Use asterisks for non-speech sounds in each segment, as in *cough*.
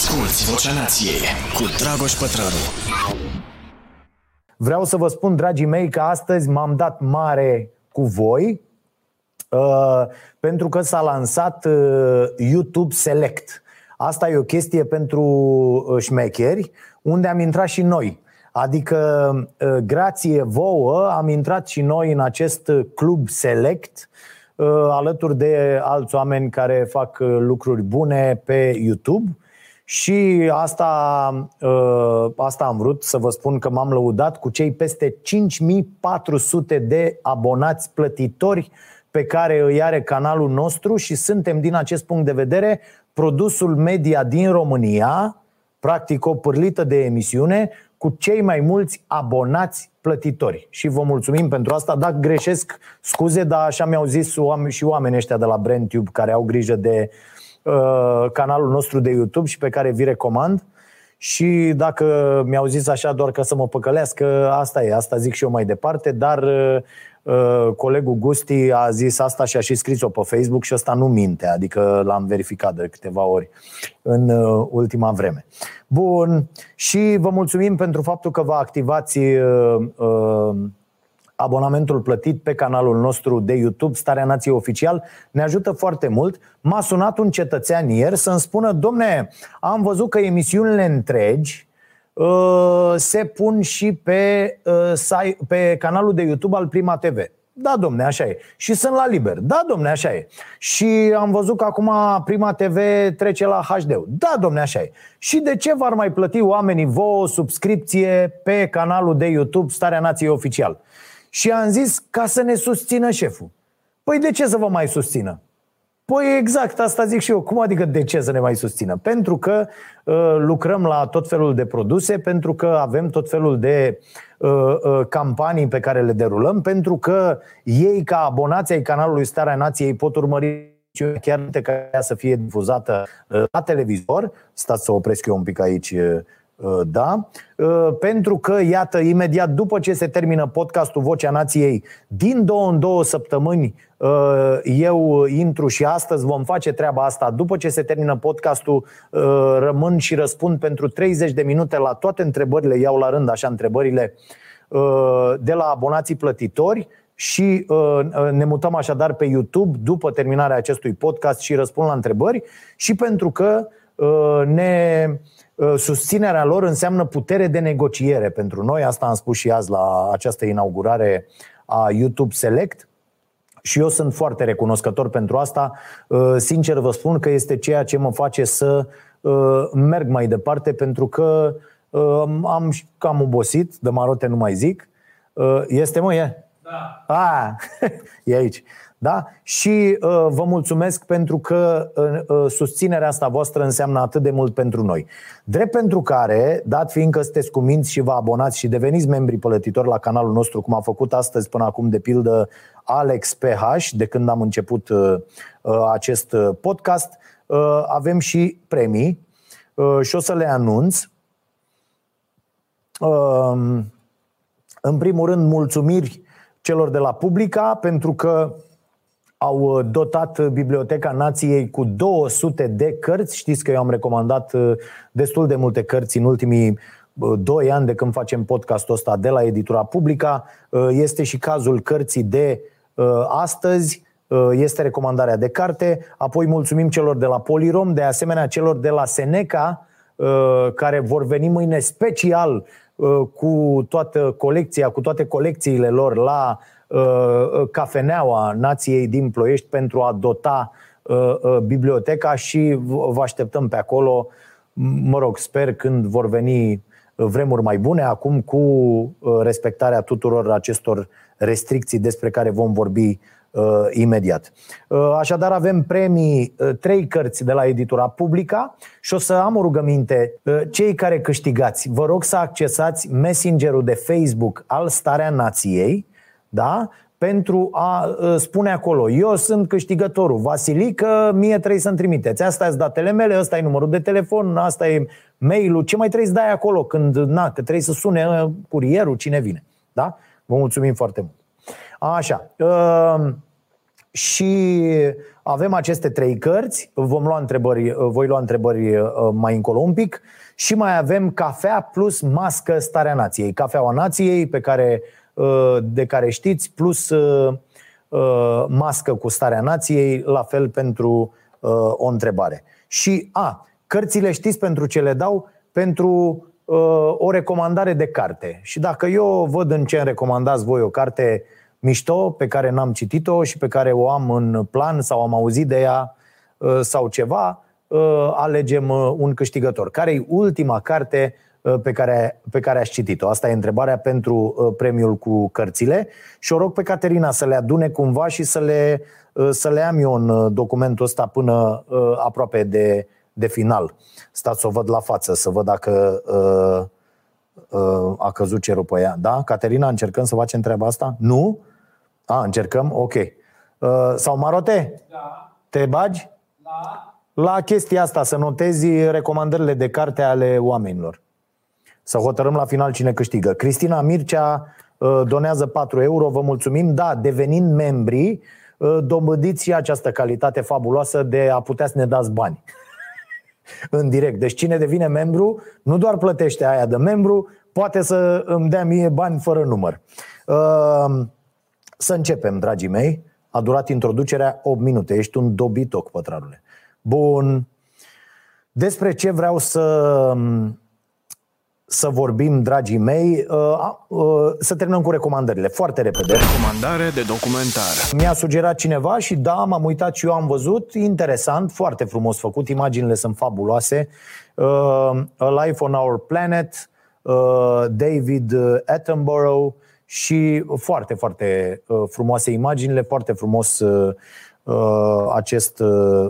Asculți Vocea Nației cu Dragoș Pătrălu. Vreau să vă spun, dragii mei, că astăzi m-am dat mare cu voi uh, pentru că s-a lansat uh, YouTube Select. Asta e o chestie pentru uh, șmecheri, unde am intrat și noi. Adică, uh, grație vouă, am intrat și noi în acest club select uh, alături de alți oameni care fac uh, lucruri bune pe YouTube și asta, asta am vrut să vă spun că m-am lăudat cu cei peste 5400 de abonați plătitori pe care îi are canalul nostru și suntem din acest punct de vedere produsul media din România, practic o pârlită de emisiune cu cei mai mulți abonați plătitori. Și vă mulțumim pentru asta. Dacă greșesc, scuze, dar așa mi-au zis și oamenii ăștia de la BrandTube care au grijă de uh, canalul nostru de YouTube și pe care vi recomand. Și dacă mi-au zis așa doar ca să mă păcălească, asta e, asta zic și eu mai departe, dar uh, Uh, colegul Gusti a zis asta și a și scris-o pe Facebook și ăsta nu minte, adică l-am verificat de câteva ori în uh, ultima vreme. Bun, și vă mulțumim pentru faptul că vă activați uh, abonamentul plătit pe canalul nostru de YouTube, Starea Nației Oficial, ne ajută foarte mult. M-a sunat un cetățean ieri să-mi spună, domne, am văzut că emisiunile întregi Uh, se pun și pe, uh, pe canalul de YouTube al Prima TV. Da, domne, așa e. Și sunt la liber. Da, domne, așa e. Și am văzut că acum Prima TV trece la HD. Da, domne, așa e. Și de ce v-ar mai plăti oamenii vouă subscripție pe canalul de YouTube Starea Nației Oficial? Și am zis ca să ne susțină șeful. Păi de ce să vă mai susțină? Păi exact, asta zic și eu. Cum adică de ce să ne mai susțină? Pentru că uh, lucrăm la tot felul de produse, pentru că avem tot felul de uh, uh, campanii pe care le derulăm, pentru că ei, ca abonații ai canalului Starea Nației, pot urmări chiar ca ea să fie difuzată uh, la televizor. Stați să opresc eu un pic aici uh, Uh, da? Uh, pentru că, iată, imediat după ce se termină podcastul Vocea Nației, din două în două săptămâni, uh, eu intru și astăzi vom face treaba asta. După ce se termină podcastul, rămân și răspund pentru 30 de minute la toate întrebările, iau la rând așa întrebările de la abonații plătitori și ne mutăm așadar pe YouTube după terminarea acestui podcast și răspund la întrebări și pentru că ne Uh, susținerea lor înseamnă putere de negociere pentru noi. Asta am spus și azi la această inaugurare a YouTube Select. Și eu sunt foarte recunoscător pentru asta. Uh, sincer vă spun că este ceea ce mă face să uh, merg mai departe, pentru că am cam obosit, de marote nu mai zic. Este, mă, e? Da. A, *laughs* e aici. Da? Și uh, vă mulțumesc pentru că uh, uh, susținerea asta voastră înseamnă atât de mult pentru noi. Drept pentru care, dat fiindcă sunteți cu minți și vă abonați și deveniți membri plătitori la canalul nostru, cum a făcut astăzi până acum, de pildă, Alex PH, de când am început uh, uh, acest uh, podcast, uh, avem și premii uh, și o să le anunț. Uh, în primul rând, mulțumiri celor de la Publica, pentru că au uh, dotat uh, Biblioteca Nației cu 200 de cărți. Știți că eu am recomandat uh, destul de multe cărți în ultimii doi ani de când facem podcastul ăsta de la editura Publica. Este și cazul cărții de astăzi, este recomandarea de carte. Apoi mulțumim celor de la Polirom, de asemenea celor de la Seneca, care vor veni mâine special cu toată colecția, cu toate colecțiile lor la Uh, cafeneaua nației din Ploiești pentru a dota uh, uh, biblioteca și vă așteptăm pe acolo. Mă rog, sper când vor veni vremuri mai bune, acum cu respectarea tuturor acestor restricții despre care vom vorbi uh, imediat. Uh, așadar, avem premii, uh, trei cărți de la editura Publica și o să am o rugăminte. Uh, cei care câștigați, vă rog să accesați messengerul de Facebook al Starea Nației da? pentru a ă, spune acolo, eu sunt câștigătorul, Vasilică, mie trebuie să-mi trimiteți. Asta e datele mele, ăsta e numărul de telefon, asta e mail-ul, ce mai trebuie să dai acolo când, na, că trebuie să sune ă, curierul, cine vine. Da? Vă mulțumim foarte mult. Așa. Ă, și avem aceste trei cărți, vom lua întrebări, voi lua întrebări mai încolo un pic și mai avem cafea plus mască Starea Nației. Cafeaua Nației pe care, de care știți, plus mască cu Starea Nației, la fel pentru o întrebare. Și, a, cărțile știți pentru ce le dau? Pentru o recomandare de carte. Și dacă eu văd în ce îmi recomandați voi o carte mișto pe care n-am citit-o și pe care o am în plan sau am auzit de ea sau ceva, alegem un câștigător. Care e ultima carte pe care, pe care ați citit-o? Asta e întrebarea pentru premiul cu cărțile și o rog pe Caterina să le adune cumva și să le, să le am eu în documentul ăsta până aproape de, de final. Stați să o văd la față, să văd dacă uh, uh, a căzut cerul pe ea. Da? Caterina, încercăm să facem treaba asta? Nu? A, încercăm? Ok. Uh, sau Marote? Da. Te bagi? Da. La chestia asta, să notezi recomandările de carte ale oamenilor. Să hotărâm la final cine câștigă. Cristina Mircea uh, donează 4 euro, vă mulțumim. Da, devenind membri, uh, dobândiți această calitate fabuloasă de a putea să ne dați bani. *laughs* în direct. Deci cine devine membru nu doar plătește aia de membru, poate să îmi dea mie bani fără număr. Ehm, să începem, dragii mei. A durat introducerea 8 minute. Ești un dobitoc, pătrarule. Bun. Despre ce vreau să să vorbim, dragii mei, uh, uh, să terminăm cu recomandările, foarte repede. Recomandare de documentar. Mi-a sugerat cineva și da, m-am uitat și eu am văzut, interesant, foarte frumos făcut, imaginile sunt fabuloase. Uh, A Life on Our Planet, David Attenborough și foarte, foarte frumoase imaginile, foarte frumos acest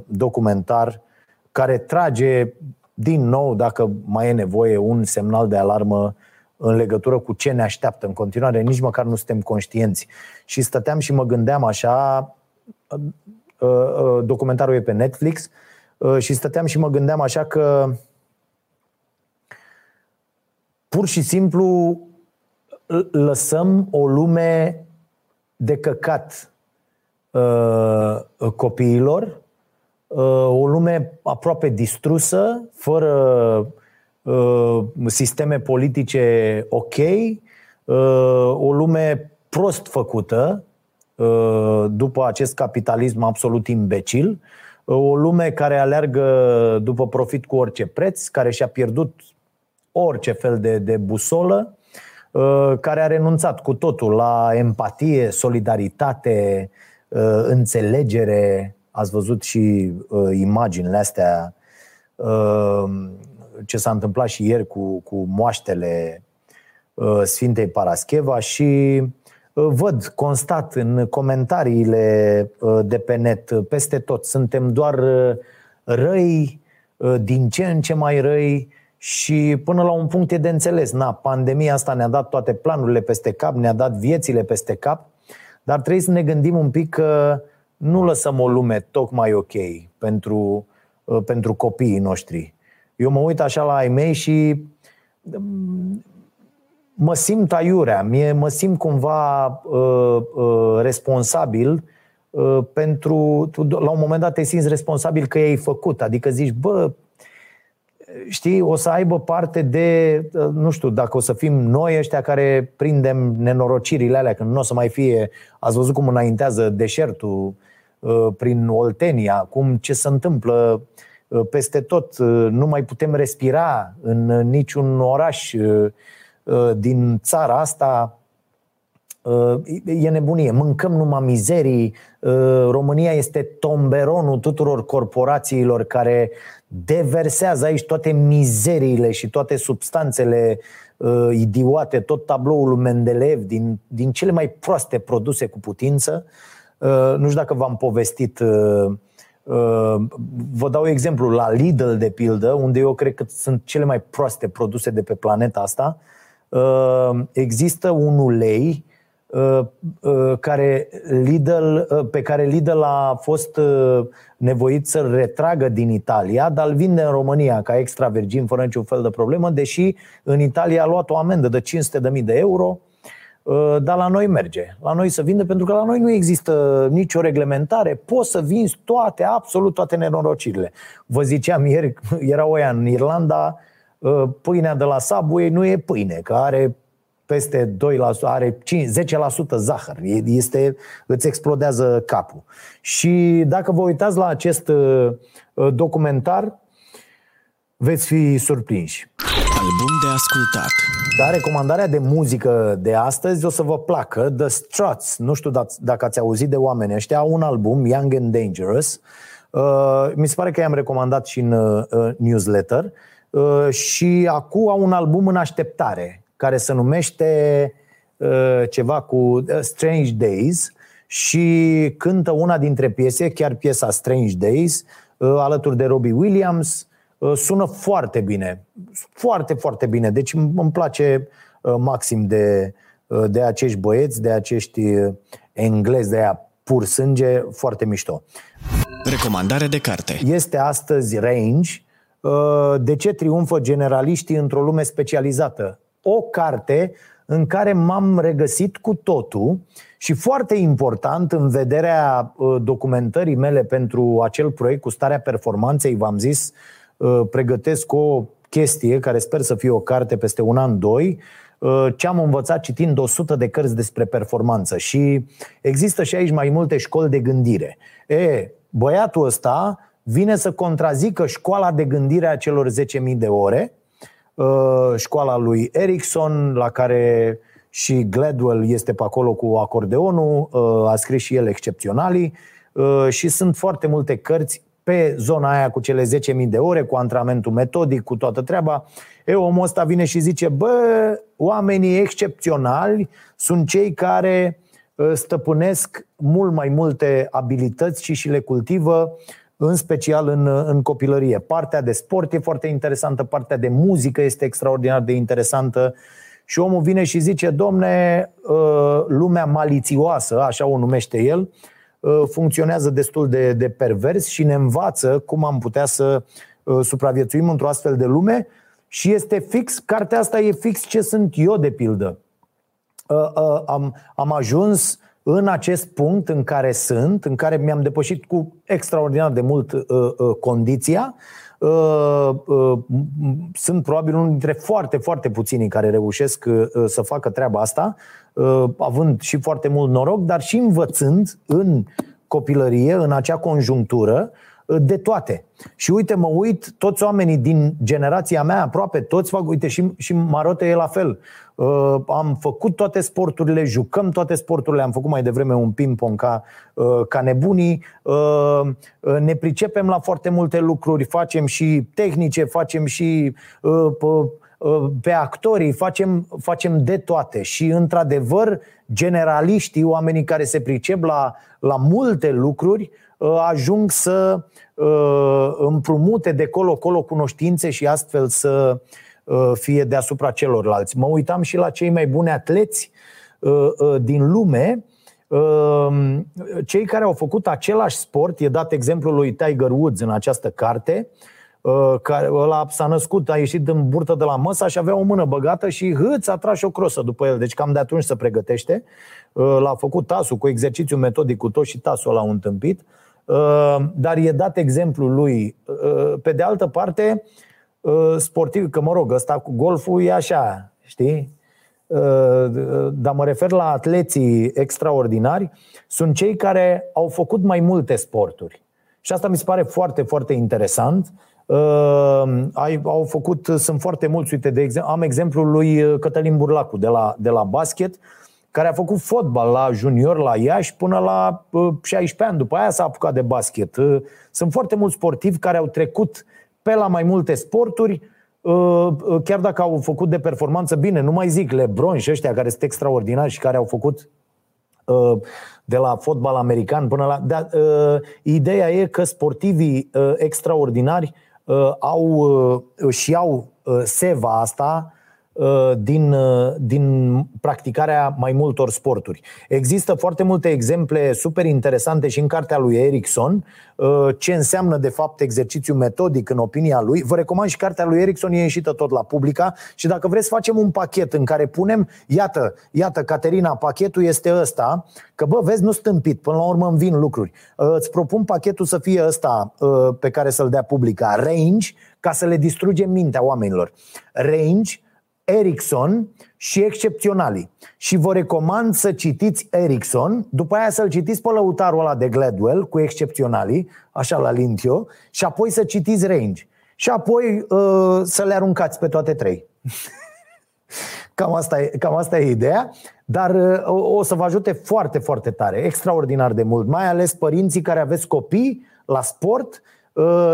documentar care trage din nou, dacă mai e nevoie, un semnal de alarmă în legătură cu ce ne așteaptă în continuare, nici măcar nu suntem conștienți. Și stăteam și mă gândeam așa, uh, uh, documentarul e pe Netflix, uh, și stăteam și mă gândeam așa că pur și simplu lăsăm o lume de căcat copiilor Uh, o lume aproape distrusă, fără uh, sisteme politice ok, uh, o lume prost făcută după acest capitalism absolut imbecil, o lume care aleargă după profit cu orice preț, care și-a pierdut orice fel de, de busolă, care a renunțat cu totul la empatie, solidaritate, înțelegere, Ați văzut și uh, imaginile astea, uh, ce s-a întâmplat și ieri cu, cu moaștele uh, Sfintei Parascheva și uh, văd constat în comentariile uh, de pe net, uh, peste tot, suntem doar uh, răi, uh, din ce în ce mai răi, și până la un punct e de înțeles. Na, pandemia asta ne-a dat toate planurile peste cap, ne-a dat viețile peste cap, dar trebuie să ne gândim un pic că nu lăsăm o lume tocmai ok pentru, uh, pentru copiii noștri. Eu mă uit așa la ai mei și mm, mă simt aiurea, mie, mă simt cumva uh, uh, responsabil uh, pentru. Tu, la un moment dat te simți responsabil că ei făcut. Adică zici, bă, știi, o să aibă parte de, uh, nu știu, dacă o să fim noi ăștia care prindem nenorocirile alea, când nu o să mai fie, ați văzut cum înaintează deșertul Uh, prin Oltenia, cum ce se întâmplă uh, peste tot. Uh, nu mai putem respira în niciun oraș din țara asta. E nebunie. Mâncăm numai mizerii. România este tomberonul tuturor corporațiilor care deversează aici toate mizeriile și toate substanțele idiote, tot tabloul lui Mendeleev din, din cele mai proaste produse cu putință. Uh, nu știu dacă v-am povestit uh, uh, Vă dau exemplu la Lidl, de pildă, unde eu cred că sunt cele mai proaste produse de pe planeta asta. Există un ulei care Lidl, pe care Lidl a fost nevoit să-l retragă din Italia, dar îl vinde în România ca extra virgin, fără niciun fel de problemă, deși în Italia a luat o amendă de 500.000 de euro dar la noi merge. La noi să vinde pentru că la noi nu există nicio reglementare. Poți să vinzi toate, absolut toate nenorocirile. Vă ziceam ieri, *laughs* era oia în Irlanda, pâinea de la Subway nu e pâine, că are peste 2%, are 5, 10% zahăr. Este, îți explodează capul. Și dacă vă uitați la acest uh, uh, documentar, veți fi surprinși. Album de ascultat. Dar recomandarea de muzică de astăzi o să vă placă, The Struts. Nu știu dacă ați auzit de oameni ăștia, au un album, Young and Dangerous. Uh, mi se pare că i-am recomandat și în newsletter. Și acum au un album în așteptare care se numește uh, ceva cu uh, Strange Days și cântă una dintre piese, chiar piesa Strange Days, uh, alături de Robbie Williams. Sună foarte bine, foarte, foarte bine. Deci îmi place maxim de, de acești băieți, de acești englezi, de aia pur sânge, foarte mișto. Recomandare de carte. Este astăzi Range. De ce triumfă generaliștii într-o lume specializată? o carte în care m-am regăsit cu totul și foarte important în vederea uh, documentării mele pentru acel proiect cu starea performanței, v-am zis, uh, pregătesc o chestie care sper să fie o carte peste un an, doi, uh, ce am învățat citind 100 de cărți despre performanță. Și există și aici mai multe școli de gândire. E, băiatul ăsta vine să contrazică școala de gândire a celor 10.000 de ore. Uh, școala lui Ericsson, la care și Gladwell este pe acolo cu acordeonul, uh, a scris și el excepționalii. Uh, și sunt foarte multe cărți pe zona aia cu cele 10.000 de ore, cu antrenamentul metodic, cu toată treaba. E, omul ăsta vine și zice, bă, oamenii excepționali sunt cei care stăpânesc mult mai multe abilități și și le cultivă în special în, în copilărie. Partea de sport e foarte interesantă, partea de muzică este extraordinar de interesantă și omul vine și zice, domne, uh, lumea malițioasă, așa o numește el, uh, funcționează destul de, de pervers și ne învață cum am putea să uh, supraviețuim într-o astfel de lume și este fix, cartea asta e fix ce sunt eu de pildă. Am, am ajuns în acest punct în care sunt, în care mi-am depășit cu extraordinar de mult uh, uh, condiția, uh, uh, sunt probabil unul dintre foarte, foarte puținii care reușesc uh, să facă treaba asta, uh, având și foarte mult noroc, dar și învățând în copilărie, în acea conjunctură, de toate. Și uite, mă uit, toți oamenii din generația mea, aproape toți fac, uite, și, și Marote e la fel. Uh, am făcut toate sporturile, jucăm toate sporturile, am făcut mai devreme un ping-pong ca, uh, ca nebunii, uh, uh, ne pricepem la foarte multe lucruri, facem și tehnice, facem și uh, uh, pe actorii, facem, facem de toate și, într-adevăr, generaliștii, oamenii care se pricep la, la multe lucruri, uh, ajung să uh, împrumute de colo-colo cunoștințe și astfel să uh, fie deasupra celorlalți. Mă uitam și la cei mai buni atleți din lume, cei care au făcut același sport, e dat exemplul lui Tiger Woods în această carte, Uh, care ăla s-a născut, a ieșit din burtă de la măsa și avea o mână băgată și hâț a tras și o crosă după el. Deci cam de atunci se pregătește. Uh, l-a făcut tasul cu exercițiu metodic cu tot și tasul l-a întâmpit. Uh, dar e dat exemplul lui. Pe de altă parte, sportiv, că mă rog, ăsta cu golful e așa, știi? Dar mă refer la atleții extraordinari, sunt cei care au făcut mai multe sporturi. Și asta mi se pare foarte, foarte interesant Uh, ai, au făcut, sunt foarte mulți, uite, de exemplu, am exemplul lui uh, Cătălin Burlacu de la, de la basket, care a făcut fotbal la junior la Iași până la 16 uh, ani. După aia s-a apucat de basket. Sunt foarte mulți sportivi care au trecut pe la mai multe sporturi, chiar dacă au făcut de performanță bine, nu mai zic Lebron și ăștia care sunt extraordinari și care au făcut de la fotbal american până la. Dar, ideea e că sportivii extraordinari uh, au, uh, și au uh, seva asta uh, din, uh, din practicarea mai multor sporturi. Există foarte multe exemple super interesante și în cartea lui Erickson ce înseamnă de fapt exercițiu metodic în opinia lui. Vă recomand și cartea lui Erickson, e ieșită tot la publica și dacă vreți facem un pachet în care punem, iată, iată Caterina, pachetul este ăsta, că bă, vezi, nu stâmpit, până la urmă îmi vin lucruri. Îți propun pachetul să fie ăsta pe care să-l dea publica, range, ca să le distrugem mintea oamenilor. Range, Ericsson și excepționalii. Și vă recomand să citiți Ericsson, după aia să-l citiți pe lăutarul ăla de Gladwell cu excepționalii, așa la lintio, și apoi să citiți Range. Și apoi uh, să le aruncați pe toate trei. *laughs* cam, asta e, cam asta e ideea, dar uh, o să vă ajute foarte, foarte tare, extraordinar de mult, mai ales părinții care aveți copii la sport Uh,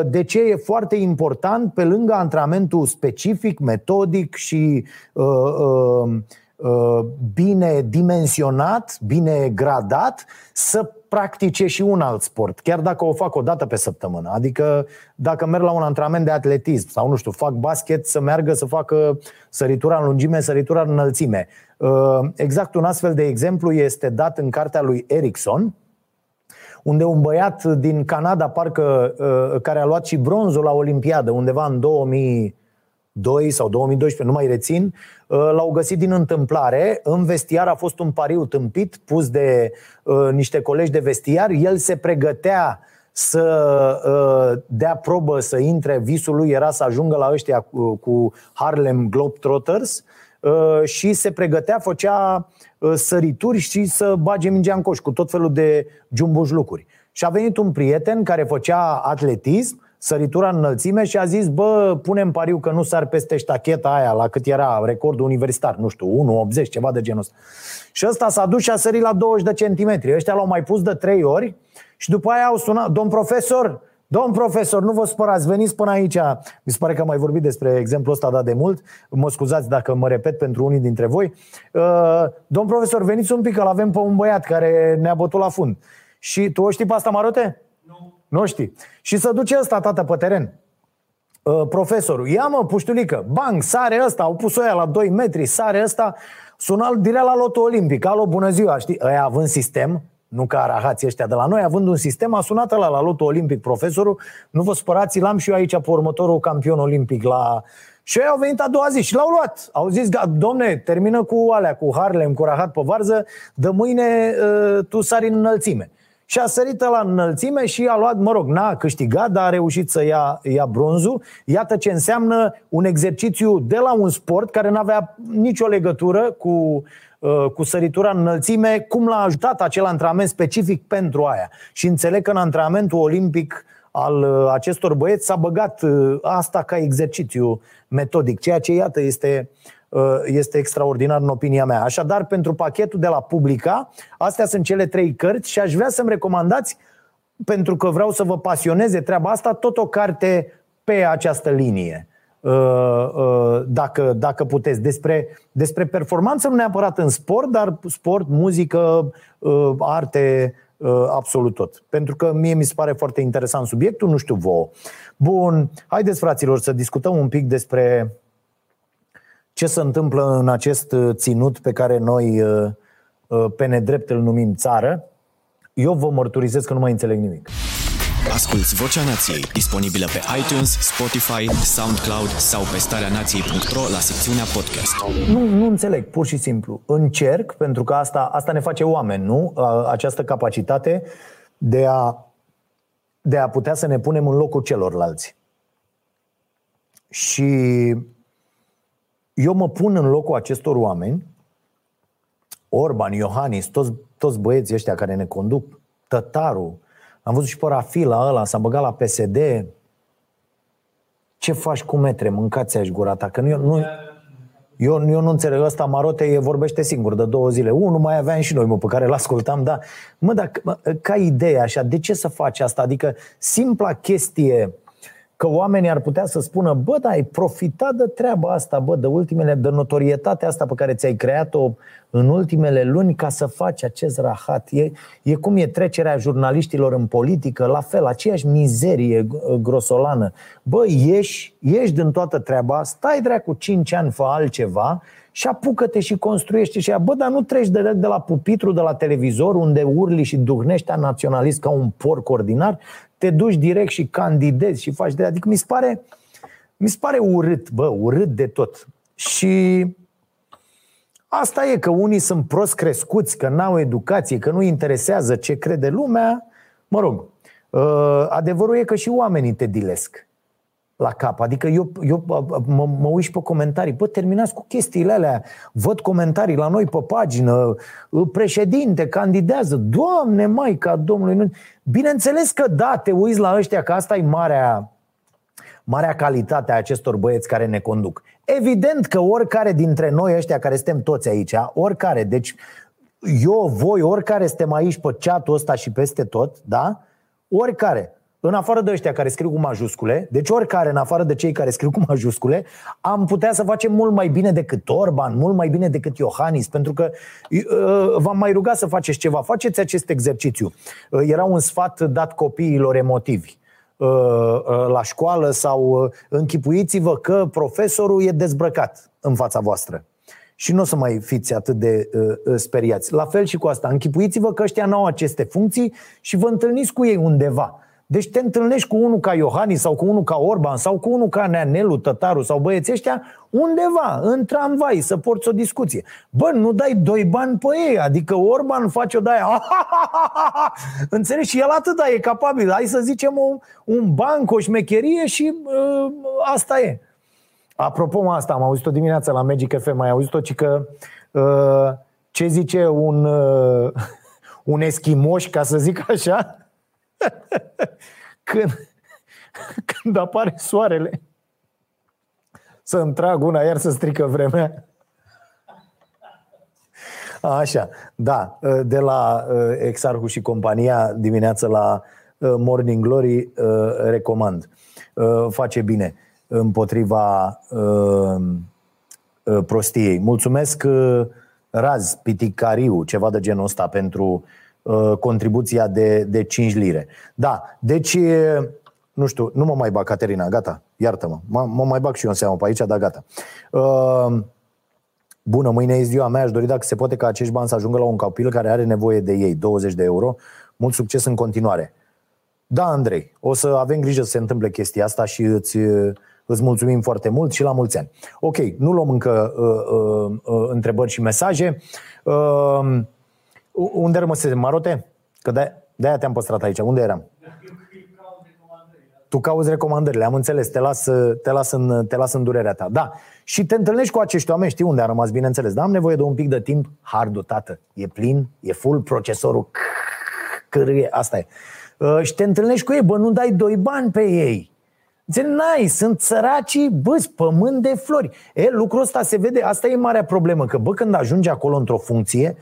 de ce e foarte important, pe lângă antrenamentul specific, metodic și uh, uh, bine dimensionat, bine gradat, să practice și un alt sport, chiar dacă o fac o dată pe săptămână. Adică dacă merg la un antrenament de atletism sau, nu știu, fac basket, să meargă să facă săritura în lungime, săritura în înălțime. Exact un astfel de exemplu este dat în cartea lui Erickson, unde un băiat din Canada, parcă, uh, care a luat și bronzul la Olimpiadă, undeva în 2002 sau 2012, nu mai rețin, uh, l-au găsit din întâmplare. În vestiar a fost un pariu tâmpit pus de uh, niște colegi de vestiar. El se pregătea să uh, dea probă să intre, visul lui era să ajungă la ăștia cu, cu Harlem Globetrotters uh, și se pregătea, făcea Uh, sărituri și să bage mingea în coș cu tot felul de jumbuș lucruri. Și a venit un prieten care făcea atletism, săritura în înălțime și a zis, bă, punem pariu că nu sar peste ștacheta aia la cât era recordul universitar, nu știu, 1,80, ceva de genul ăsta. Și ăsta s-a dus și a sărit la 20 de centimetri. Ăștia l-au mai pus de 3 ori și după aia au sunat, domn profesor, Domn profesor, nu vă spărați, veniți până aici. Mi se pare că am mai vorbit despre exemplul ăsta dat de mult. Mă scuzați dacă mă repet pentru unii dintre voi. Uh, domn profesor, veniți un pic, că avem pe un băiat care ne-a bătut la fund. Și tu o știi pe asta, Marote? Nu. Nu știi. Și să duce ăsta, tată, pe teren. Uh, profesorul, ia mă, puștulică, bang, sare ăsta, au pus-o aia la 2 metri, sare ăsta, sună direct la lotul olimpic, alo, bună ziua, știi? Ăia având sistem, nu ca arahații ăștia de la noi, având un sistem, a sunat la la lotul olimpic profesorul, nu vă spărați, l-am și eu aici pe următorul campion olimpic la... Și ei au venit a doua zi și l-au luat. Au zis, domne, termină cu alea, cu Harlem, cu rahat pe varză, de mâine uh, tu sari în înălțime. Și a sărit la înălțime și a luat, mă rog, n-a câștigat, dar a reușit să ia, ia bronzul. Iată ce înseamnă un exercițiu de la un sport care nu avea nicio legătură cu Uh, cu săritura în înălțime, cum l-a ajutat acel antrenament specific pentru aia. Și înțeleg că în antrenamentul olimpic al uh, acestor băieți s-a băgat uh, asta ca exercițiu metodic, ceea ce, iată, este, este extraordinar în opinia mea. Așadar, pentru pachetul de la Publica, astea sunt cele trei cărți și aș vrea să-mi recomandați, pentru că vreau să vă pasioneze treaba asta, tot o carte pe această linie. Uh, uh, dacă, dacă puteți, despre, despre performanță, nu neapărat în sport, dar sport, muzică, uh, arte, absolut tot. Pentru că mie mi se pare foarte interesant subiectul, nu știu vouă. Bun, haideți fraților să discutăm un pic despre ce se întâmplă în acest ținut pe care noi pe nedrept îl numim țară. Eu vă mărturisesc că nu mai înțeleg nimic. Asculți Vocea Nației, disponibilă pe iTunes, Spotify, SoundCloud sau pe starea nației.ro la secțiunea podcast. Nu, nu înțeleg, pur și simplu. Încerc, pentru că asta, asta ne face oameni, nu? Această capacitate de a, de a putea să ne punem în locul celorlalți. Și eu mă pun în locul acestor oameni, Orban, Iohannis, toți, toți băieții ăștia care ne conduc, Tătaru, am văzut și pe Rafila ăla, s-a băgat la PSD. Ce faci cu metre? Mâncați aș gura ta. Că nu, nu, eu, eu nu înțeleg, ăsta Marote e, vorbește singur de două zile. Unul mai aveam și noi, mă, pe care l-ascultam, da. Mă, dar ca idee așa, de ce să faci asta? Adică simpla chestie că oamenii ar putea să spună, bă, da, ai profitat de treaba asta, bă, de ultimele, de notorietatea asta pe care ți-ai creat-o în ultimele luni ca să faci acest rahat. E, e cum e trecerea jurnaliștilor în politică, la fel, aceeași mizerie grosolană. Bă, ieși, ieși din toată treaba, stai dracu 5 ani, fă altceva și apucă-te și construiește și ea, bă, dar nu treci de, de la pupitru, de la televizor, unde urli și duhnești naționalist ca un porc ordinar, te duci direct și candidezi și faci de Adică mi se pare, mi se pare urât, bă, urât de tot. Și asta e că unii sunt prost crescuți, că n-au educație, că nu interesează ce crede lumea. Mă rog, uh, adevărul e că și oamenii te dilesc la cap. Adică eu, eu mă, mă uit pe comentarii. Bă, terminați cu chestiile alea. Văd comentarii la noi pe pagină. Președinte candidează. Doamne, Maica Domnului. Bineînțeles că da, te uiți la ăștia, că asta e marea, marea calitate a acestor băieți care ne conduc. Evident că oricare dintre noi ăștia care suntem toți aici, oricare, deci eu, voi, oricare suntem aici pe chatul ăsta și peste tot, da? Oricare, în afară de ăștia care scriu cu majuscule, deci oricare, în afară de cei care scriu cu majuscule, am putea să facem mult mai bine decât Orban, mult mai bine decât Iohannis, pentru că uh, v-am mai rugat să faceți ceva. Faceți acest exercițiu. Uh, era un sfat dat copiilor emotivi uh, la școală sau închipuiți-vă că profesorul e dezbrăcat în fața voastră. Și nu o să mai fiți atât de uh, speriați. La fel și cu asta. Închipuiți-vă că ăștia nu au aceste funcții și vă întâlniți cu ei undeva deci te întâlnești cu unul ca Iohannis sau cu unul ca Orban sau cu unul ca Neanelu, Tătaru sau băieții ăștia undeva, în tramvai, să porți o discuție. Bă, nu dai doi bani pe ei, adică Orban face o daia. *laughs* Înțelegi? Și el atât e capabil. Hai să zicem un, un banc, o șmecherie și uh, asta e. Apropo asta, am auzit-o dimineața la Magic FM, mai auzit-o, ci că uh, ce zice un, uh, *laughs* un eschimoș, ca să zic așa, *laughs* când, *laughs* când apare soarele, să îmi trag una, iar să strică vremea. Așa, da, de la uh, Exarhu și compania dimineața la uh, Morning Glory uh, recomand. Face bine împotriva prostiei. Mulțumesc Raz Piticariu, ceva de genul ăsta pentru Uh, contribuția de, de 5 lire. Da, deci, nu știu, nu mă mai bag, Caterina, gata, iartă-mă. Mă, mă mai bag și eu în seamă pe aici, dar gata. Uh, bună, mâine e ziua mea, aș dori dacă se poate ca acești bani să ajungă la un copil care are nevoie de ei, 20 de euro. Mult succes în continuare. Da, Andrei, o să avem grijă să se întâmple chestia asta și îți, îți mulțumim foarte mult și la mulți ani. Ok, nu luăm încă uh, uh, uh, întrebări și mesaje. Uh, unde rămăsese? Marote? Că de- de-aia te-am păstrat aici. Unde eram? Tu cauți recomandările, am înțeles, te las, te, las în, te las în durerea ta. Da, și te întâlnești cu acești oameni, știi unde a rămas, bineînțeles. Dar am nevoie de un pic de timp, hardul, tată. E plin, e full, procesorul cârâie, asta e. Uh, și te întâlnești cu ei, bă, nu dai doi bani pe ei. Zice, n-ai, sunt săracii, bă, pământ de flori. E, lucrul ăsta se vede, asta e marea problemă, că bă, când ajungi acolo într-o funcție,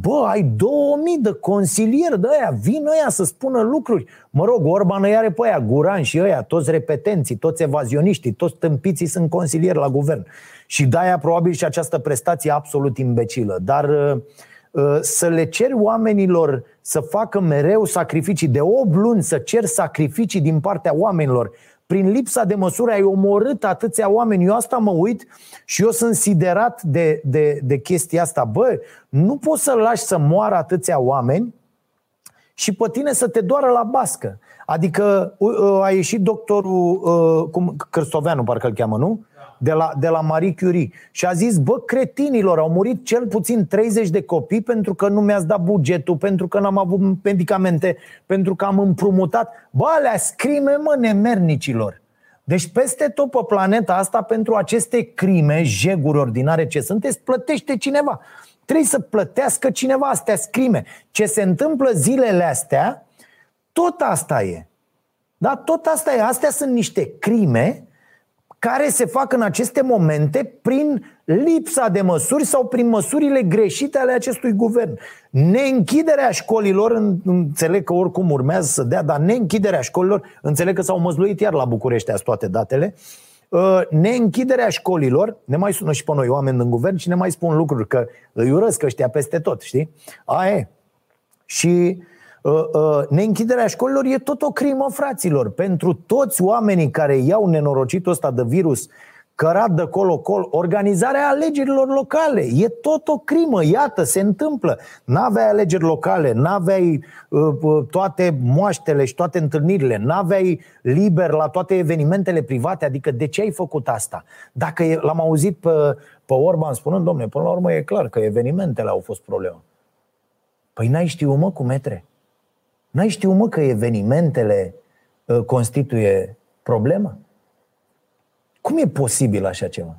Bă, ai 2000 de consilieri de aia, vin ăia să spună lucruri. Mă rog, Orban îi are pe aia, Guran și ăia, toți repetenții, toți evazioniștii, toți tâmpiții sunt consilieri la guvern. Și de-aia probabil și această prestație absolut imbecilă. Dar uh, uh, să le ceri oamenilor să facă mereu sacrificii, de 8 luni să cer sacrificii din partea oamenilor, prin lipsa de măsură ai omorât atâția oameni. Eu asta mă uit și eu sunt siderat de, de, de chestia asta. Bă, nu poți să lași să moară atâția oameni și pe tine să te doară la bască. Adică a ieșit doctorul cum, Cârstoveanu, parcă îl cheamă, nu? De la, de la Marie Curie și a zis, bă, cretinilor, au murit cel puțin 30 de copii pentru că nu mi-ați dat bugetul, pentru că n-am avut medicamente, pentru că am împrumutat. Bă, alea scrime, mă, nemernicilor. Deci peste tot pe planeta asta, pentru aceste crime, jeguri ordinare ce sunteți, plătește cineva. Trebuie să plătească cineva astea scrime. Ce se întâmplă zilele astea, tot asta e. Da, tot asta e. Astea sunt niște crime care se fac în aceste momente prin lipsa de măsuri sau prin măsurile greșite ale acestui guvern. Neînchiderea școlilor, înțeleg că oricum urmează să dea, dar neînchiderea școlilor, înțeleg că s-au măzluit iar la București azi toate datele, uh, neînchiderea școlilor, ne mai sună și pe noi oameni în guvern și ne mai spun lucruri, că îi urăsc ăștia peste tot, știi? Aia e. Și uh, uh, neînchiderea școlilor e tot o crimă, fraților. Pentru toți oamenii care iau nenorocitul ăsta de virus cărat de colo-col, organizarea alegerilor locale. E tot o crimă, iată, se întâmplă. N-aveai alegeri locale, n-aveai uh, uh, toate moaștele și toate întâlnirile, n-aveai liber la toate evenimentele private, adică de ce ai făcut asta? Dacă e, l-am auzit pe, pe Orban spunând, domne, până la urmă e clar că evenimentele au fost problema. Păi n-ai știut, mă, cu metre? N-ai știut, mă, că evenimentele uh, constituie problema? Cum e posibil așa ceva?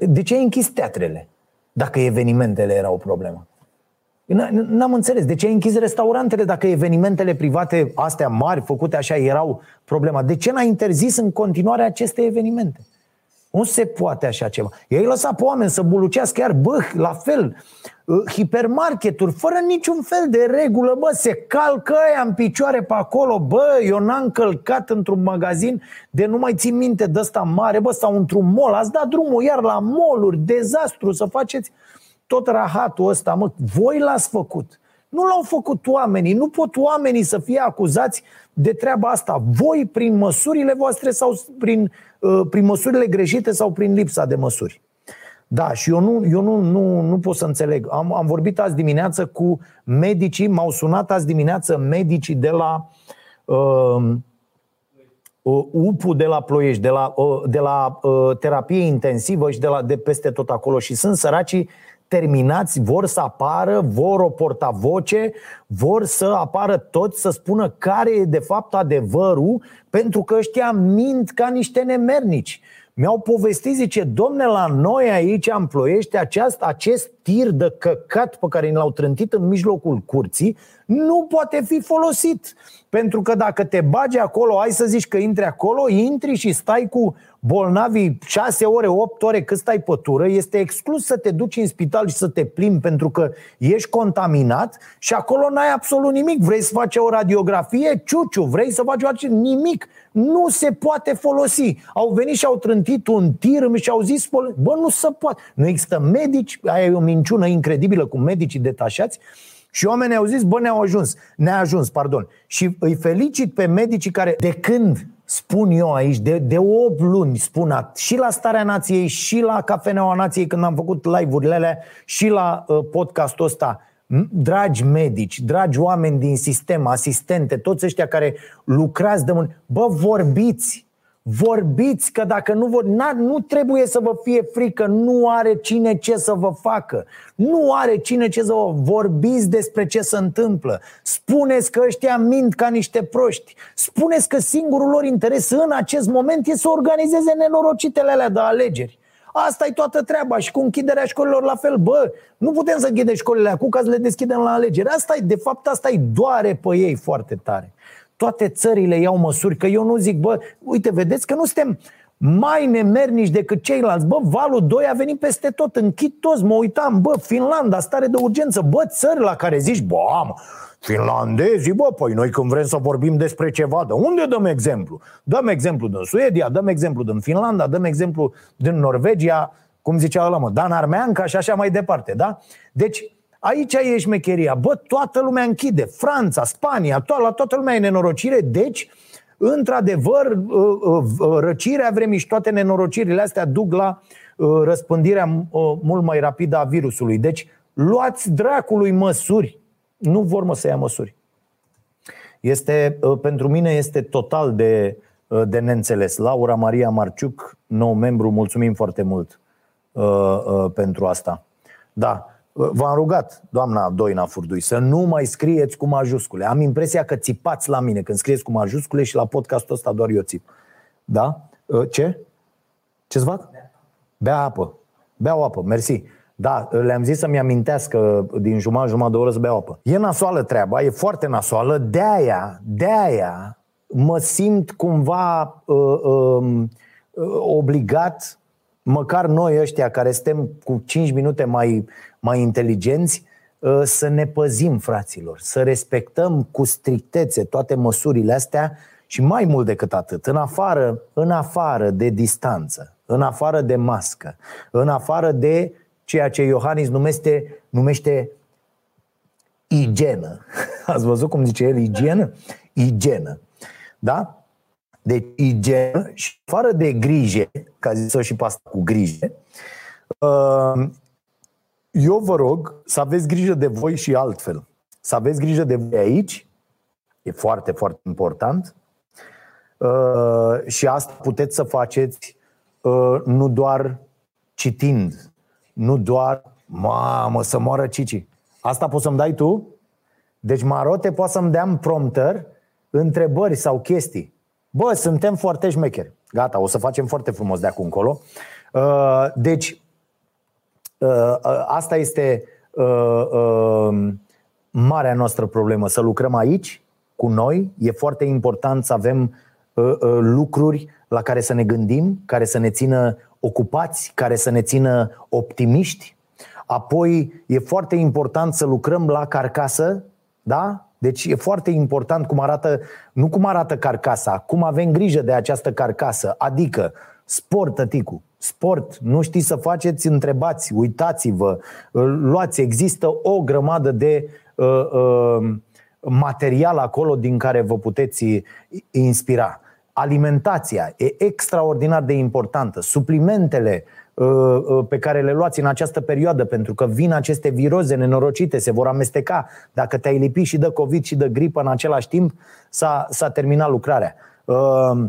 De ce ai închis teatrele dacă evenimentele erau o problemă? N-am înțeles. De ce ai închis restaurantele dacă evenimentele private, astea mari, făcute așa, erau problema? De ce n-ai interzis în continuare aceste evenimente? Nu se poate așa ceva. Ei lăsa pe oameni să bulucească chiar, bă, la fel, uh, hipermarketuri, fără niciun fel de regulă, bă, se calcă aia în picioare pe acolo, bă, eu n-am călcat într-un magazin de nu mai țin minte de ăsta mare, bă, sau într-un mall, ați dat drumul iar la moluri, dezastru, să faceți tot rahatul ăsta, mă, voi l-ați făcut. Nu l-au făcut oamenii, nu pot oamenii să fie acuzați de treaba asta. Voi, prin măsurile voastre sau prin, uh, prin măsurile greșite sau prin lipsa de măsuri. Da, și eu nu, eu nu, nu, nu pot să înțeleg. Am, am vorbit azi dimineață cu medicii, m-au sunat azi dimineață medicii de la uh, uh, UPU de la Ploiești, de la, uh, de la uh, terapie intensivă și de, la, de peste tot acolo și sunt săracii terminați, vor să apară, vor o portavoce, vor să apară toți să spună care e de fapt adevărul, pentru că ăștia mint ca niște nemernici. Mi-au povestit, zice, domne, la noi aici în Ploiești, aceast, acest tir de căcat pe care l-au trântit în mijlocul curții nu poate fi folosit. Pentru că dacă te bagi acolo, ai să zici că intri acolo, intri și stai cu bolnavii 6 ore, 8 ore cât stai pe tură, este exclus să te duci în spital și să te plimbi pentru că ești contaminat și acolo n-ai absolut nimic. Vrei să faci o radiografie? Ciuciu. Vrei să faci o nimic. Nu se poate folosi. Au venit și au trântit un tir și au zis, bă, nu se poate. Nu există medici, aia e o minciună incredibilă cu medicii detașați, și oamenii au zis, bă, ne-au ajuns, ne-a ajuns, pardon. Și îi felicit pe medicii care, de când spun eu aici, de, de 8 luni spun și la Starea Nației, și la Cafeneaua Nației, când am făcut live-urile alea, și la uh, podcastul ăsta, dragi medici, dragi oameni din sistem, asistente, toți ăștia care lucrați de mâini, bă, vorbiți, Vorbiți că dacă nu vor, na, nu trebuie să vă fie frică, nu are cine ce să vă facă. Nu are cine ce să vă vorbiți despre ce se întâmplă. Spuneți că ăștia mint ca niște proști. Spuneți că singurul lor interes în acest moment e să organizeze nenorocitele alea de alegeri. Asta e toată treaba și cu închiderea școlilor la fel. Bă, nu putem să închidem școlile acum ca să le deschidem la alegeri. Asta e, de fapt, asta e doare pe ei foarte tare. Toate țările iau măsuri, că eu nu zic, bă, uite, vedeți că nu suntem mai nemernici decât ceilalți. Bă, valul 2 a venit peste tot, închid toți, mă uitam, bă, Finlanda, stare de urgență, bă, țări la care zici, bă, am, finlandezii, bă, păi noi când vrem să vorbim despre ceva, de unde dăm exemplu? Dăm exemplu din Suedia, dăm exemplu din Finlanda, dăm exemplu din Norvegia, cum zicea ăla, mă, Dan Armeanca și așa mai departe, da? Deci, Aici e șmecheria. Bă, toată lumea închide. Franța, Spania, to- la toată lumea e nenorocire. Deci, într-adevăr, uh, uh, uh, răcirea vremii și toate nenorocirile astea duc la răspândirea mult mai rapidă a virusului. Deci, luați dracului măsuri. Nu vor mă să ia măsuri. Este, pentru mine este total de, de neînțeles. Laura Maria Marciuc, nou membru, mulțumim foarte mult uh, uh, pentru asta. Da, V-am rugat, doamna Doina Furdui, să nu mai scrieți cu majuscule. Am impresia că țipați la mine când scrieți cu majuscule și la podcastul ăsta doar eu țip. Da? Ă, ce? Ce-ți fac? Bea apă. Bea o apă, mersi. Da, le-am zis să-mi amintească din jumătate, jumătate de oră să beau apă. E nasoală treaba, e foarte nasoală, de-aia, de-aia mă simt cumva uh, uh, obligat, măcar noi ăștia care suntem cu 5 minute mai, mai inteligenți, să ne păzim, fraților, să respectăm cu strictețe toate măsurile astea și mai mult decât atât, în afară, în afară de distanță, în afară de mască, în afară de ceea ce Iohannis numește, numește igienă. *laughs* Ați văzut cum zice el igienă? Igienă. Da? Deci igienă și fără de grijă, ca zis-o și pe asta cu grijă, uh, eu vă rog să aveți grijă de voi și altfel. Să aveți grijă de voi aici, e foarte, foarte important. Uh, și asta puteți să faceți uh, nu doar citind, nu doar, mamă, să moară Cici. Asta poți să-mi dai tu? Deci Marote poate să-mi dea în prompter întrebări sau chestii. Bă, suntem foarte șmecheri. Gata, o să facem foarte frumos de acum încolo. Uh, deci, uh, uh, asta este marea noastră problemă, să lucrăm aici, cu noi. E foarte important să avem lucruri la care să ne gândim, care să ne țină ocupați, care să ne țină optimiști. Apoi e foarte important să lucrăm la carcasă, da? Deci e foarte important cum arată, nu cum arată carcasa, cum avem grijă de această carcasă, adică sport, tăticu, sport, nu știți să faceți, întrebați, uitați-vă, luați, există o grămadă de uh, uh, material acolo din care vă puteți inspira. Alimentația e extraordinar de importantă. Suplimentele uh, uh, pe care le luați în această perioadă, pentru că vin aceste viroze nenorocite, se vor amesteca. Dacă te-ai lipit și de COVID și de gripă în același timp, s-a, s-a terminat lucrarea. Uh,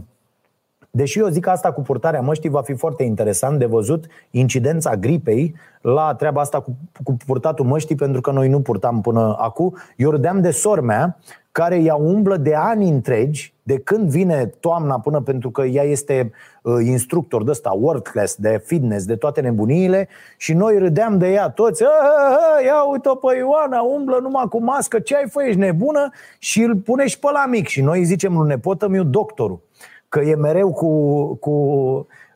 Deși eu zic că asta cu purtarea măștii va fi foarte interesant de văzut incidența gripei la treaba asta cu, cu purtatul măștii, pentru că noi nu purtam până acum. Eu râdeam de sormea care ea umblă de ani întregi, de când vine toamna până pentru că ea este uh, instructor de ăsta, world class, de fitness, de toate nebuniile și noi râdeam de ea toți, ia uite pe Ioana, umblă numai cu mască, ce ai fă, ești nebună? Și îl pune și pe la mic și noi zicem lui nepotă meu doctorul că e mereu cu, cu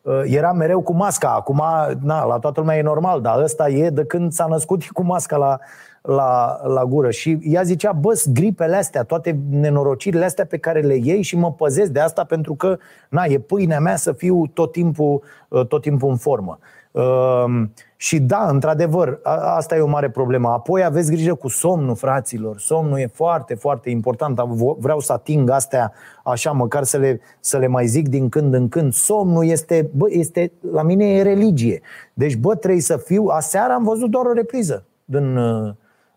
uh, era mereu cu masca. Acum, na, la toată lumea e normal, dar ăsta e de când s-a născut cu masca la, la, la gură. Și ea zicea, bă, gripele astea, toate nenorocirile astea pe care le iei și mă păzesc de asta pentru că, na, e pâinea mea să fiu tot timpul, uh, tot timpul în formă. Uh, și da, într-adevăr, asta e o mare problemă. Apoi aveți grijă cu somnul, fraților. Somnul e foarte, foarte important. Vreau să ating astea așa, măcar să le, să le mai zic din când în când. Somnul este, bă, este, la mine e religie. Deci, bă, trebuie să fiu... Aseară am văzut doar o repriză din,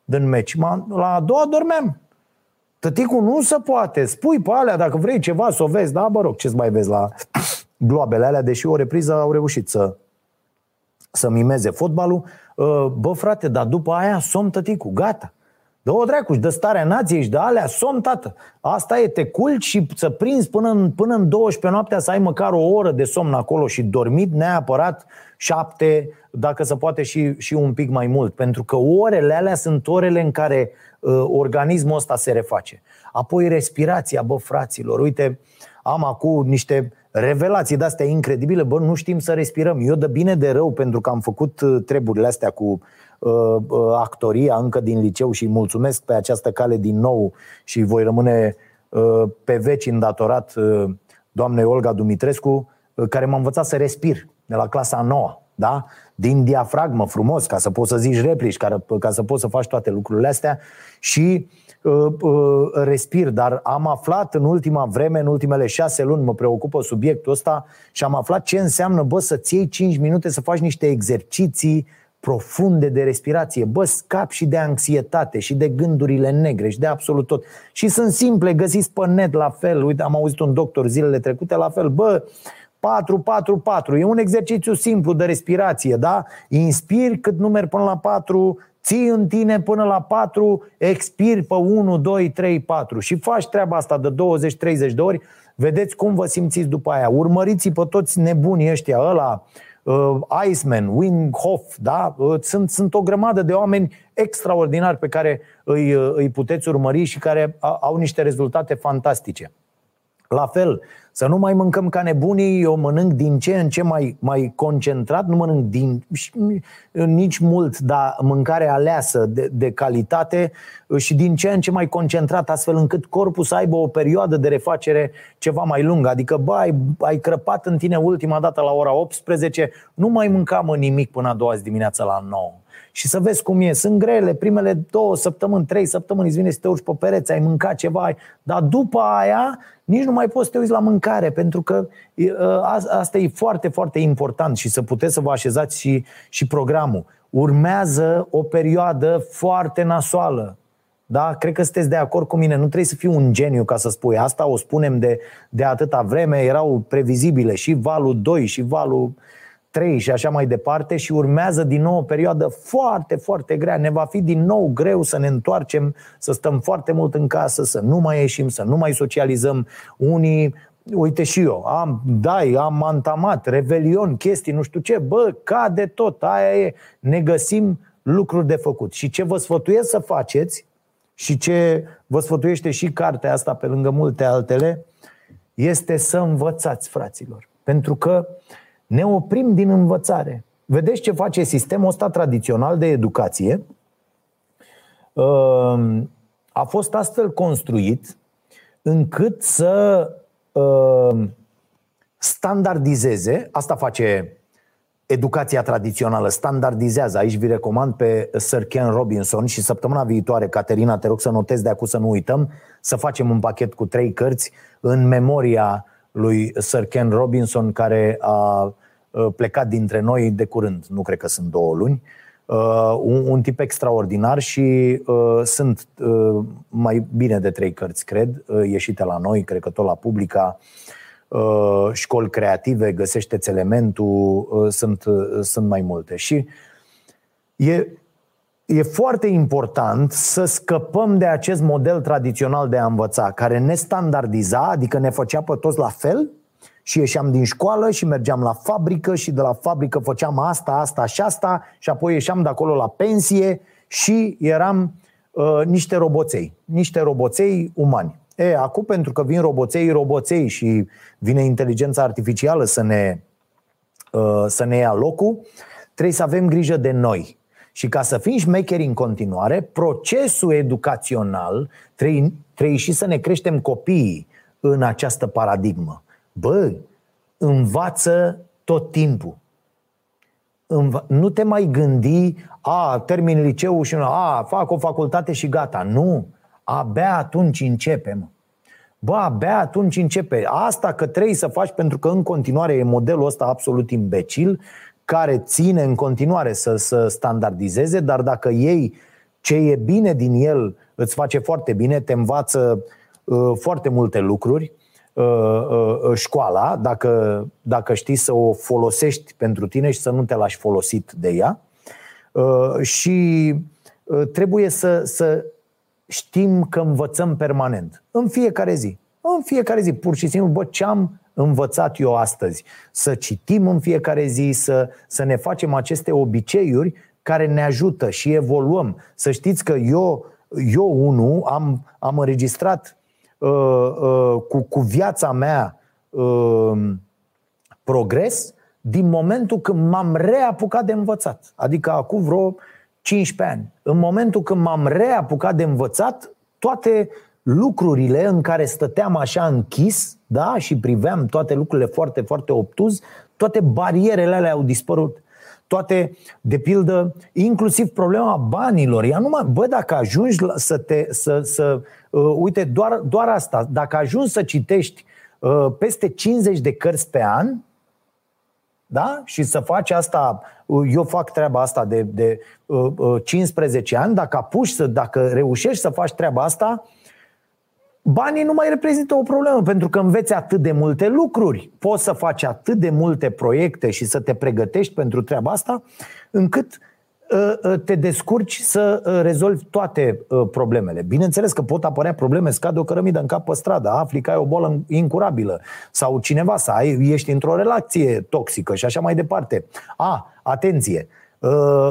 din meci. La a doua dormeam. Tăticul nu se poate. Spui pe alea, dacă vrei ceva să o vezi, da, bă rog, ce-ți mai vezi la *sniffs* gloabele alea, deși o repriză au reușit să, să mimeze fotbalul, uh, bă frate, dar după aia somn tăticu, gata. Dă-o dracu, și dă starea nației și de alea, somn tată. Asta e, te culci și să prinzi până în, până în 12 noaptea să ai măcar o oră de somn acolo și dormit neapărat șapte, dacă se poate și, și un pic mai mult. Pentru că orele alea sunt orele în care uh, organismul ăsta se reface. Apoi respirația, bă fraților, uite, am acum niște revelații de-astea incredibile, bă, nu știm să respirăm. Eu de bine de rău pentru că am făcut uh, treburile astea cu uh, uh, actoria încă din liceu și mulțumesc pe această cale din nou și voi rămâne uh, pe veci îndatorat uh, doamnei Olga Dumitrescu, uh, care m-a învățat să respir de la clasa 9 da? din diafragmă frumos, ca să poți să zici replici, ca, ca să poți să faci toate lucrurile astea și uh, Uh, uh, respir, dar am aflat în ultima vreme, în ultimele șase luni, mă preocupă subiectul ăsta și am aflat ce înseamnă, bă, să-ți iei 5 minute să faci niște exerciții profunde de respirație. Bă, scap și de anxietate și de gândurile negre și de absolut tot. Și sunt simple, găsiți pe net la fel. Uite, am auzit un doctor zilele trecute la fel. Bă, 4-4-4. E un exercițiu simplu de respirație, da? Inspiri cât numeri până la 4, ții în tine până la 4, expiri pe 1, 2, 3, 4 și faci treaba asta de 20-30 de ori, vedeți cum vă simțiți după aia. Urmăriți pe toți nebunii ăștia, ăla, uh, Iceman, Wing Hof, da? Uh, sunt, sunt o grămadă de oameni extraordinari pe care îi, uh, îi puteți urmări și care au niște rezultate fantastice. La fel, să nu mai mâncăm ca nebunii, eu mănânc din ce în ce mai, mai concentrat, nu mănânc din, nici mult, dar mâncare aleasă de, de calitate și din ce în ce mai concentrat, astfel încât corpul să aibă o perioadă de refacere ceva mai lungă. Adică, bă, ai, ai crăpat în tine ultima dată la ora 18, nu mai mâncam nimic până a doua zi dimineața la 9 și să vezi cum e. Sunt grele, primele două săptămâni, trei săptămâni îți vine să te urci pe pereți, ai mâncat ceva, dar după aia nici nu mai poți să te uiți la mâncare, pentru că ă, asta e foarte, foarte important și să puteți să vă așezați și, și programul. Urmează o perioadă foarte nasoală. Da? Cred că sunteți de acord cu mine. Nu trebuie să fiu un geniu ca să spui asta. O spunem de, de atâta vreme. Erau previzibile și valul 2 și valul 3 și așa mai departe și urmează din nou o perioadă foarte, foarte grea. Ne va fi din nou greu să ne întoarcem, să stăm foarte mult în casă, să nu mai ieșim, să nu mai socializăm. Unii uite și eu, am dai, am antamat, revelion, chestii, nu știu ce, bă, cade tot, aia e, ne găsim lucruri de făcut. Și ce vă sfătuiesc să faceți și ce vă sfătuiește și cartea asta pe lângă multe altele, este să învățați, fraților. Pentru că uh, ne oprim din învățare. Vedeți ce face sistemul ăsta tradițional de educație? Ehm, a fost astfel construit încât să ehm, standardizeze, asta face educația tradițională, standardizează. Aici vi recomand pe Sir Ken Robinson și săptămâna viitoare, Caterina, te rog să notezi de acum să nu uităm, să facem un pachet cu trei cărți în memoria lui Sir Ken Robinson, care a uh, plecat dintre noi de curând, nu cred că sunt două luni. Uh, un, un tip extraordinar și uh, sunt uh, mai bine de trei cărți, cred, uh, ieșite la noi, cred că tot la Publica, uh, școli creative, găsește-ți elementul, uh, sunt, uh, sunt mai multe. Și e, e foarte important să scăpăm de acest model tradițional de a învăța, care ne standardiza, adică ne făcea pe toți la fel și ieșeam din școală și mergeam la fabrică și de la fabrică făceam asta, asta și asta și apoi ieșeam de acolo la pensie și eram uh, niște roboței, niște roboței umani. E, acum pentru că vin roboței, roboței și vine inteligența artificială să ne, uh, să ne ia locul, trebuie să avem grijă de noi. Și ca să fim șmecheri în continuare, procesul educațional trebuie, trebuie și să ne creștem copiii în această paradigmă. Bă, învață tot timpul. Înva- nu te mai gândi, a, termin liceu și a, fac o facultate și gata. Nu. Abia atunci începe, mă. Bă, abia atunci începe. Asta că trebuie să faci pentru că în continuare e modelul ăsta absolut imbecil care ține în continuare să, să standardizeze, dar dacă ei ce e bine din el îți face foarte bine, te învață uh, foarte multe lucruri, uh, uh, uh, școala, dacă, dacă știi să o folosești pentru tine și să nu te lași folosit de ea. Uh, și uh, trebuie să, să știm că învățăm permanent, în fiecare zi. În fiecare zi, pur și simplu, bă, ce am învățat eu astăzi? Să citim în fiecare zi, să, să ne facem aceste obiceiuri care ne ajută și evoluăm. Să știți că eu, eu unul, am, am înregistrat uh, uh, cu, cu viața mea uh, progres din momentul când m-am reapucat de învățat. Adică acum vreo 15 ani. În momentul când m-am reapucat de învățat, toate lucrurile în care stăteam așa închis da, și priveam toate lucrurile foarte, foarte obtuz, toate barierele alea au dispărut. Toate, de pildă, inclusiv problema banilor. Ea numai, bă, dacă ajungi să te, să, să uh, uite, doar, doar asta, dacă ajungi să citești uh, peste 50 de cărți pe an, da? Și să faci asta, uh, eu fac treaba asta de, de uh, uh, 15 ani, dacă apuci să, dacă reușești să faci treaba asta, Banii nu mai reprezintă o problemă pentru că înveți atât de multe lucruri, poți să faci atât de multe proiecte și să te pregătești pentru treaba asta, încât ă, ă, te descurci să ă, rezolvi toate problemele. Bineînțeles că pot apărea probleme, scade o cărămidă în cap pe stradă, afli că ai o bolă incurabilă sau cineva să ai, ești într-o relație toxică și așa mai departe. A, atenție!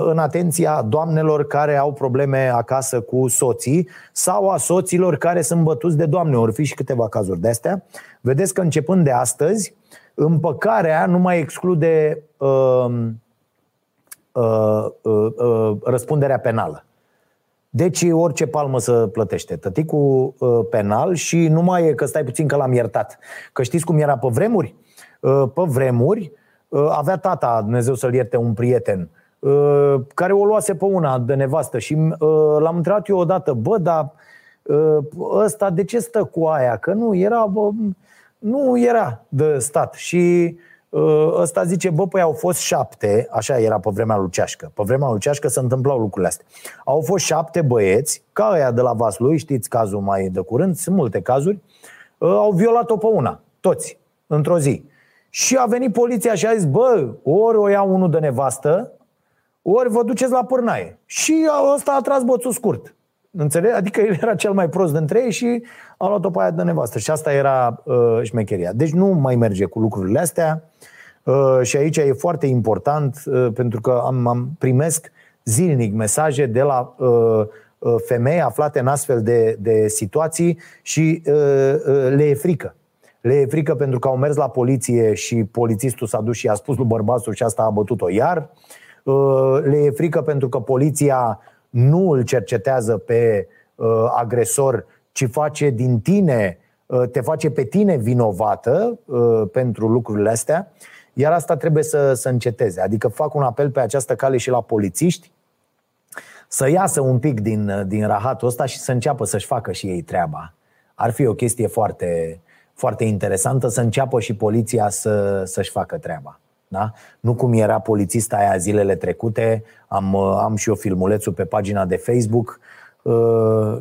În atenția doamnelor care au probleme acasă cu soții sau a soților care sunt bătuți de doamne. Ori fi și câteva cazuri de astea. Vedeți că începând de astăzi, împăcarea nu mai exclude uh, uh, uh, uh, răspunderea penală. Deci orice palmă să plătește. Tăticul uh, penal și nu mai e că stai puțin că l-am iertat. Că știți cum era pe vremuri? Uh, pe vremuri uh, avea tata, Dumnezeu să-l ierte, un prieten uh, care o luase pe una de nevastă și uh, l-am întrebat eu odată, bă, dar uh, ăsta de ce stă cu aia? Că nu era, bă, nu era de stat și uh, ăsta zice, bă, păi au fost șapte, așa era pe vremea lui Ceașcă. Pe vremea lui Ceașcă se întâmplau lucrurile astea. Au fost șapte băieți, ca ăia de la Vaslui, știți cazul mai de curând, sunt multe cazuri, uh, au violat-o pe una, toți, într-o zi. Și a venit poliția și a zis, bă, ori o ia unul de nevastă, ori vă duceți la pârnaie. Și ăsta a tras boțul scurt. Înțeleg? Adică el era cel mai prost dintre ei și a luat-o pe aia de nevastă. Și asta era uh, șmecheria. Deci nu mai merge cu lucrurile astea. Uh, și aici e foarte important uh, pentru că am, am primesc zilnic mesaje de la uh, uh, femei aflate în astfel de, de situații și uh, uh, le e frică. Le e frică pentru că au mers la poliție și polițistul s-a dus și a spus lui bărbatul și asta a bătut-o iar. Uh, le e frică pentru că poliția nu îl cercetează pe uh, agresor, ci face din tine, uh, te face pe tine vinovată uh, pentru lucrurile astea, iar asta trebuie să, să înceteze. Adică fac un apel pe această cale și la polițiști să iasă un pic din, din rahatul ăsta și să înceapă să-și facă și ei treaba. Ar fi o chestie foarte, foarte interesantă să înceapă și poliția să, să-și facă treaba. Da? Nu cum era polițista aia zilele trecute, am, am și eu filmulețul pe pagina de Facebook uh,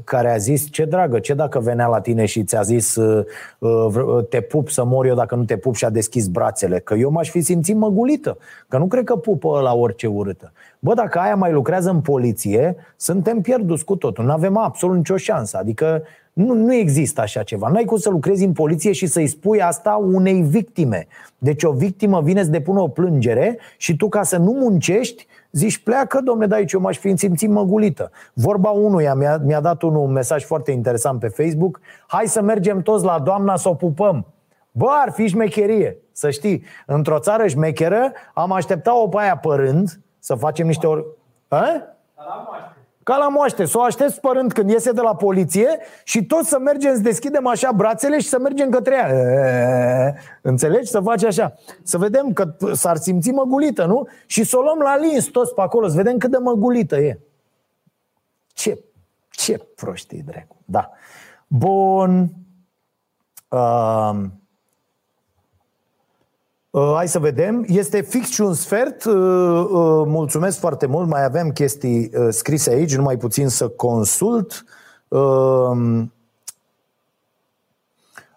care a zis, ce dragă, ce dacă venea la tine și ți-a zis uh, uh, te pup să mor eu dacă nu te pup și a deschis brațele, că eu m-aș fi simțit măgulită, că nu cred că pupă la orice urâtă. Bă, dacă aia mai lucrează în poliție, suntem pierduți cu totul, nu avem absolut nicio șansă, adică nu, nu există așa ceva. Nu ai cum să lucrezi în poliție și să-i spui asta unei victime. Deci o victimă vine să depună o plângere și tu ca să nu muncești, zici pleacă, domne, da aici eu m-aș fi simțit măgulită. Vorba unuia mi-a, mi-a dat unul un mesaj foarte interesant pe Facebook. Hai să mergem toți la doamna să o pupăm. Bă, ar fi șmecherie, să știi. Într-o țară șmecheră am așteptat-o pe aia părând să facem niște ori... Aș? Ca la moaște, să o aștept spărând când iese de la poliție și toți să mergem, să deschidem așa brațele și să mergem către ea. E, înțelegi? Să faci așa. Să vedem că s-ar simți măgulită, nu? Și să o luăm la lins toți pe acolo, să vedem cât de măgulită e. Ce, ce prostii, dracu. Da. Bun. Uh, Uh, hai să vedem. Este fix și un sfert. Uh, uh, mulțumesc foarte mult. Mai avem chestii uh, scrise aici, numai puțin să consult. Uh,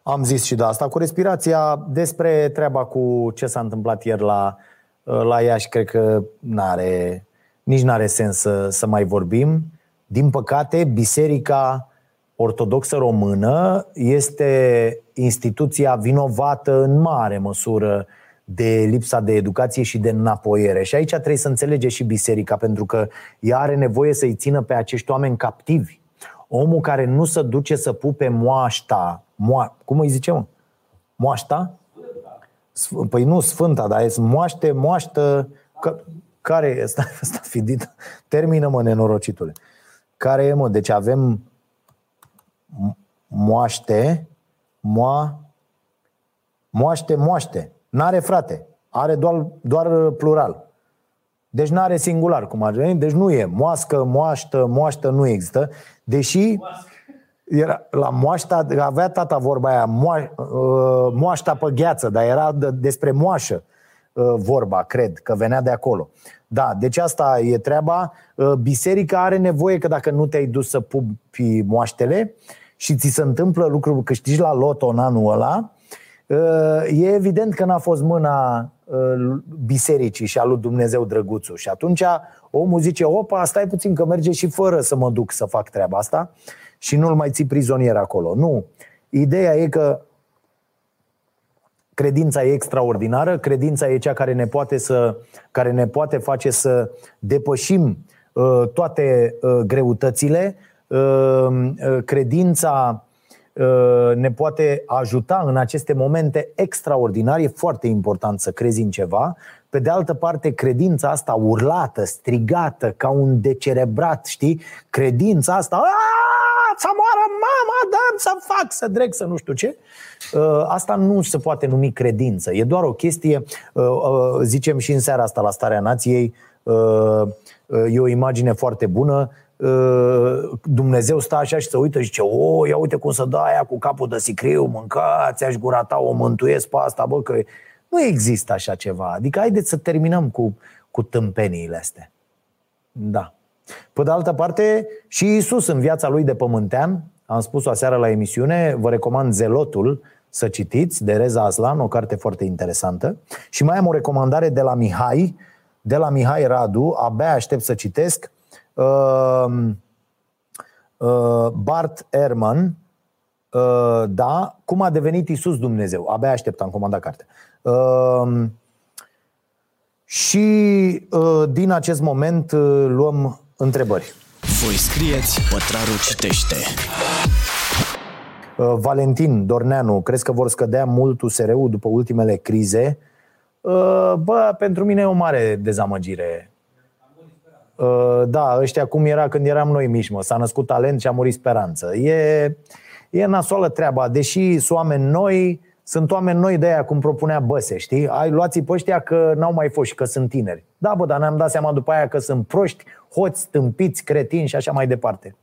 am zis și de asta cu respirația. Despre treaba cu ce s-a întâmplat ieri la, uh, la Iași, cred că n-are, nici nu are sens să, să mai vorbim. Din păcate, Biserica Ortodoxă Română este instituția vinovată în mare măsură de lipsa de educație și de înapoiere. Și aici trebuie să înțelege și biserica, pentru că ea are nevoie să-i țină pe acești oameni captivi. Omul care nu se duce să pupe moașta, moa, cum îi zice, mă? Moașta? Păi nu sfânta, dar e moaște, moaștă, că, care e? *laughs* Asta, asta fidit. Termină, mă, nenorocitule. Care e, mă? Deci avem moaște, moa, moaște, moaște. N-are frate, are doar, doar plural. Deci nu are singular, cum ar veni. Deci nu e moască, moaștă, moaștă nu există. Deși era, la moașta, avea tata vorba aia, moa, uh, moașta pe gheață, dar era de, despre moașă uh, vorba, cred, că venea de acolo. Da, deci asta e treaba. Uh, biserica are nevoie că dacă nu te-ai dus să pupi moaștele și ți se întâmplă lucruri, câștigi la loto în anul ăla, E evident că n-a fost mâna uh, bisericii și a lui Dumnezeu drăguțul. Și atunci omul zice, opa, stai puțin că merge și fără să mă duc să fac treaba asta și nu-l mai ții prizonier acolo. Nu. Ideea e că Credința e extraordinară, credința e cea care ne poate, să, care ne poate face să depășim uh, toate uh, greutățile. Uh, uh, credința uh, ne poate ajuta în aceste momente extraordinare. E foarte important să crezi în ceva. Pe de altă parte, credința asta urlată, strigată, ca un decerebrat, știi? Credința asta, să moară mama, dăm să fac, să dreg, să nu știu ce. Uh, asta nu se poate numi credință. E doar o chestie, uh, uh, zicem și în seara asta la Starea Nației, e o imagine foarte bună. Dumnezeu stă așa și se uită și zice O, ia uite cum să dă aia cu capul de sicriu Mâncați, aș gura ta, o mântuiesc pe asta Bă, că nu există așa ceva. Adică haideți să terminăm cu, cu tâmpeniile astea. Da. Pe de altă parte, și Isus în viața lui de pământean, am spus-o aseară la emisiune, vă recomand Zelotul să citiți, de Reza Aslan, o carte foarte interesantă. Și mai am o recomandare de la Mihai, de la Mihai Radu, abia aștept să citesc, uh, uh, Bart Ehrman, uh, da, cum a devenit Isus Dumnezeu. Abia aștept, am comandat carte. Uh, și uh, din acest moment uh, luăm întrebări. Voi scrieți, Pătraru citește. Uh, Valentin Dorneanu, crezi că vor scădea mult USR-ul după ultimele crize? Uh, bă, pentru mine e o mare dezamăgire. Uh, da, ăștia cum era când eram noi mici, mă. S-a născut talent și a murit speranță. E, e nasoală treaba. Deși sunt oameni noi, sunt oameni noi de aia, cum propunea Băse, știi? Ai luați pe ăștia că n-au mai fost și că sunt tineri. Da, bă, dar ne-am dat seama după aia că sunt proști, hoți, tâmpiți, cretini și așa mai departe.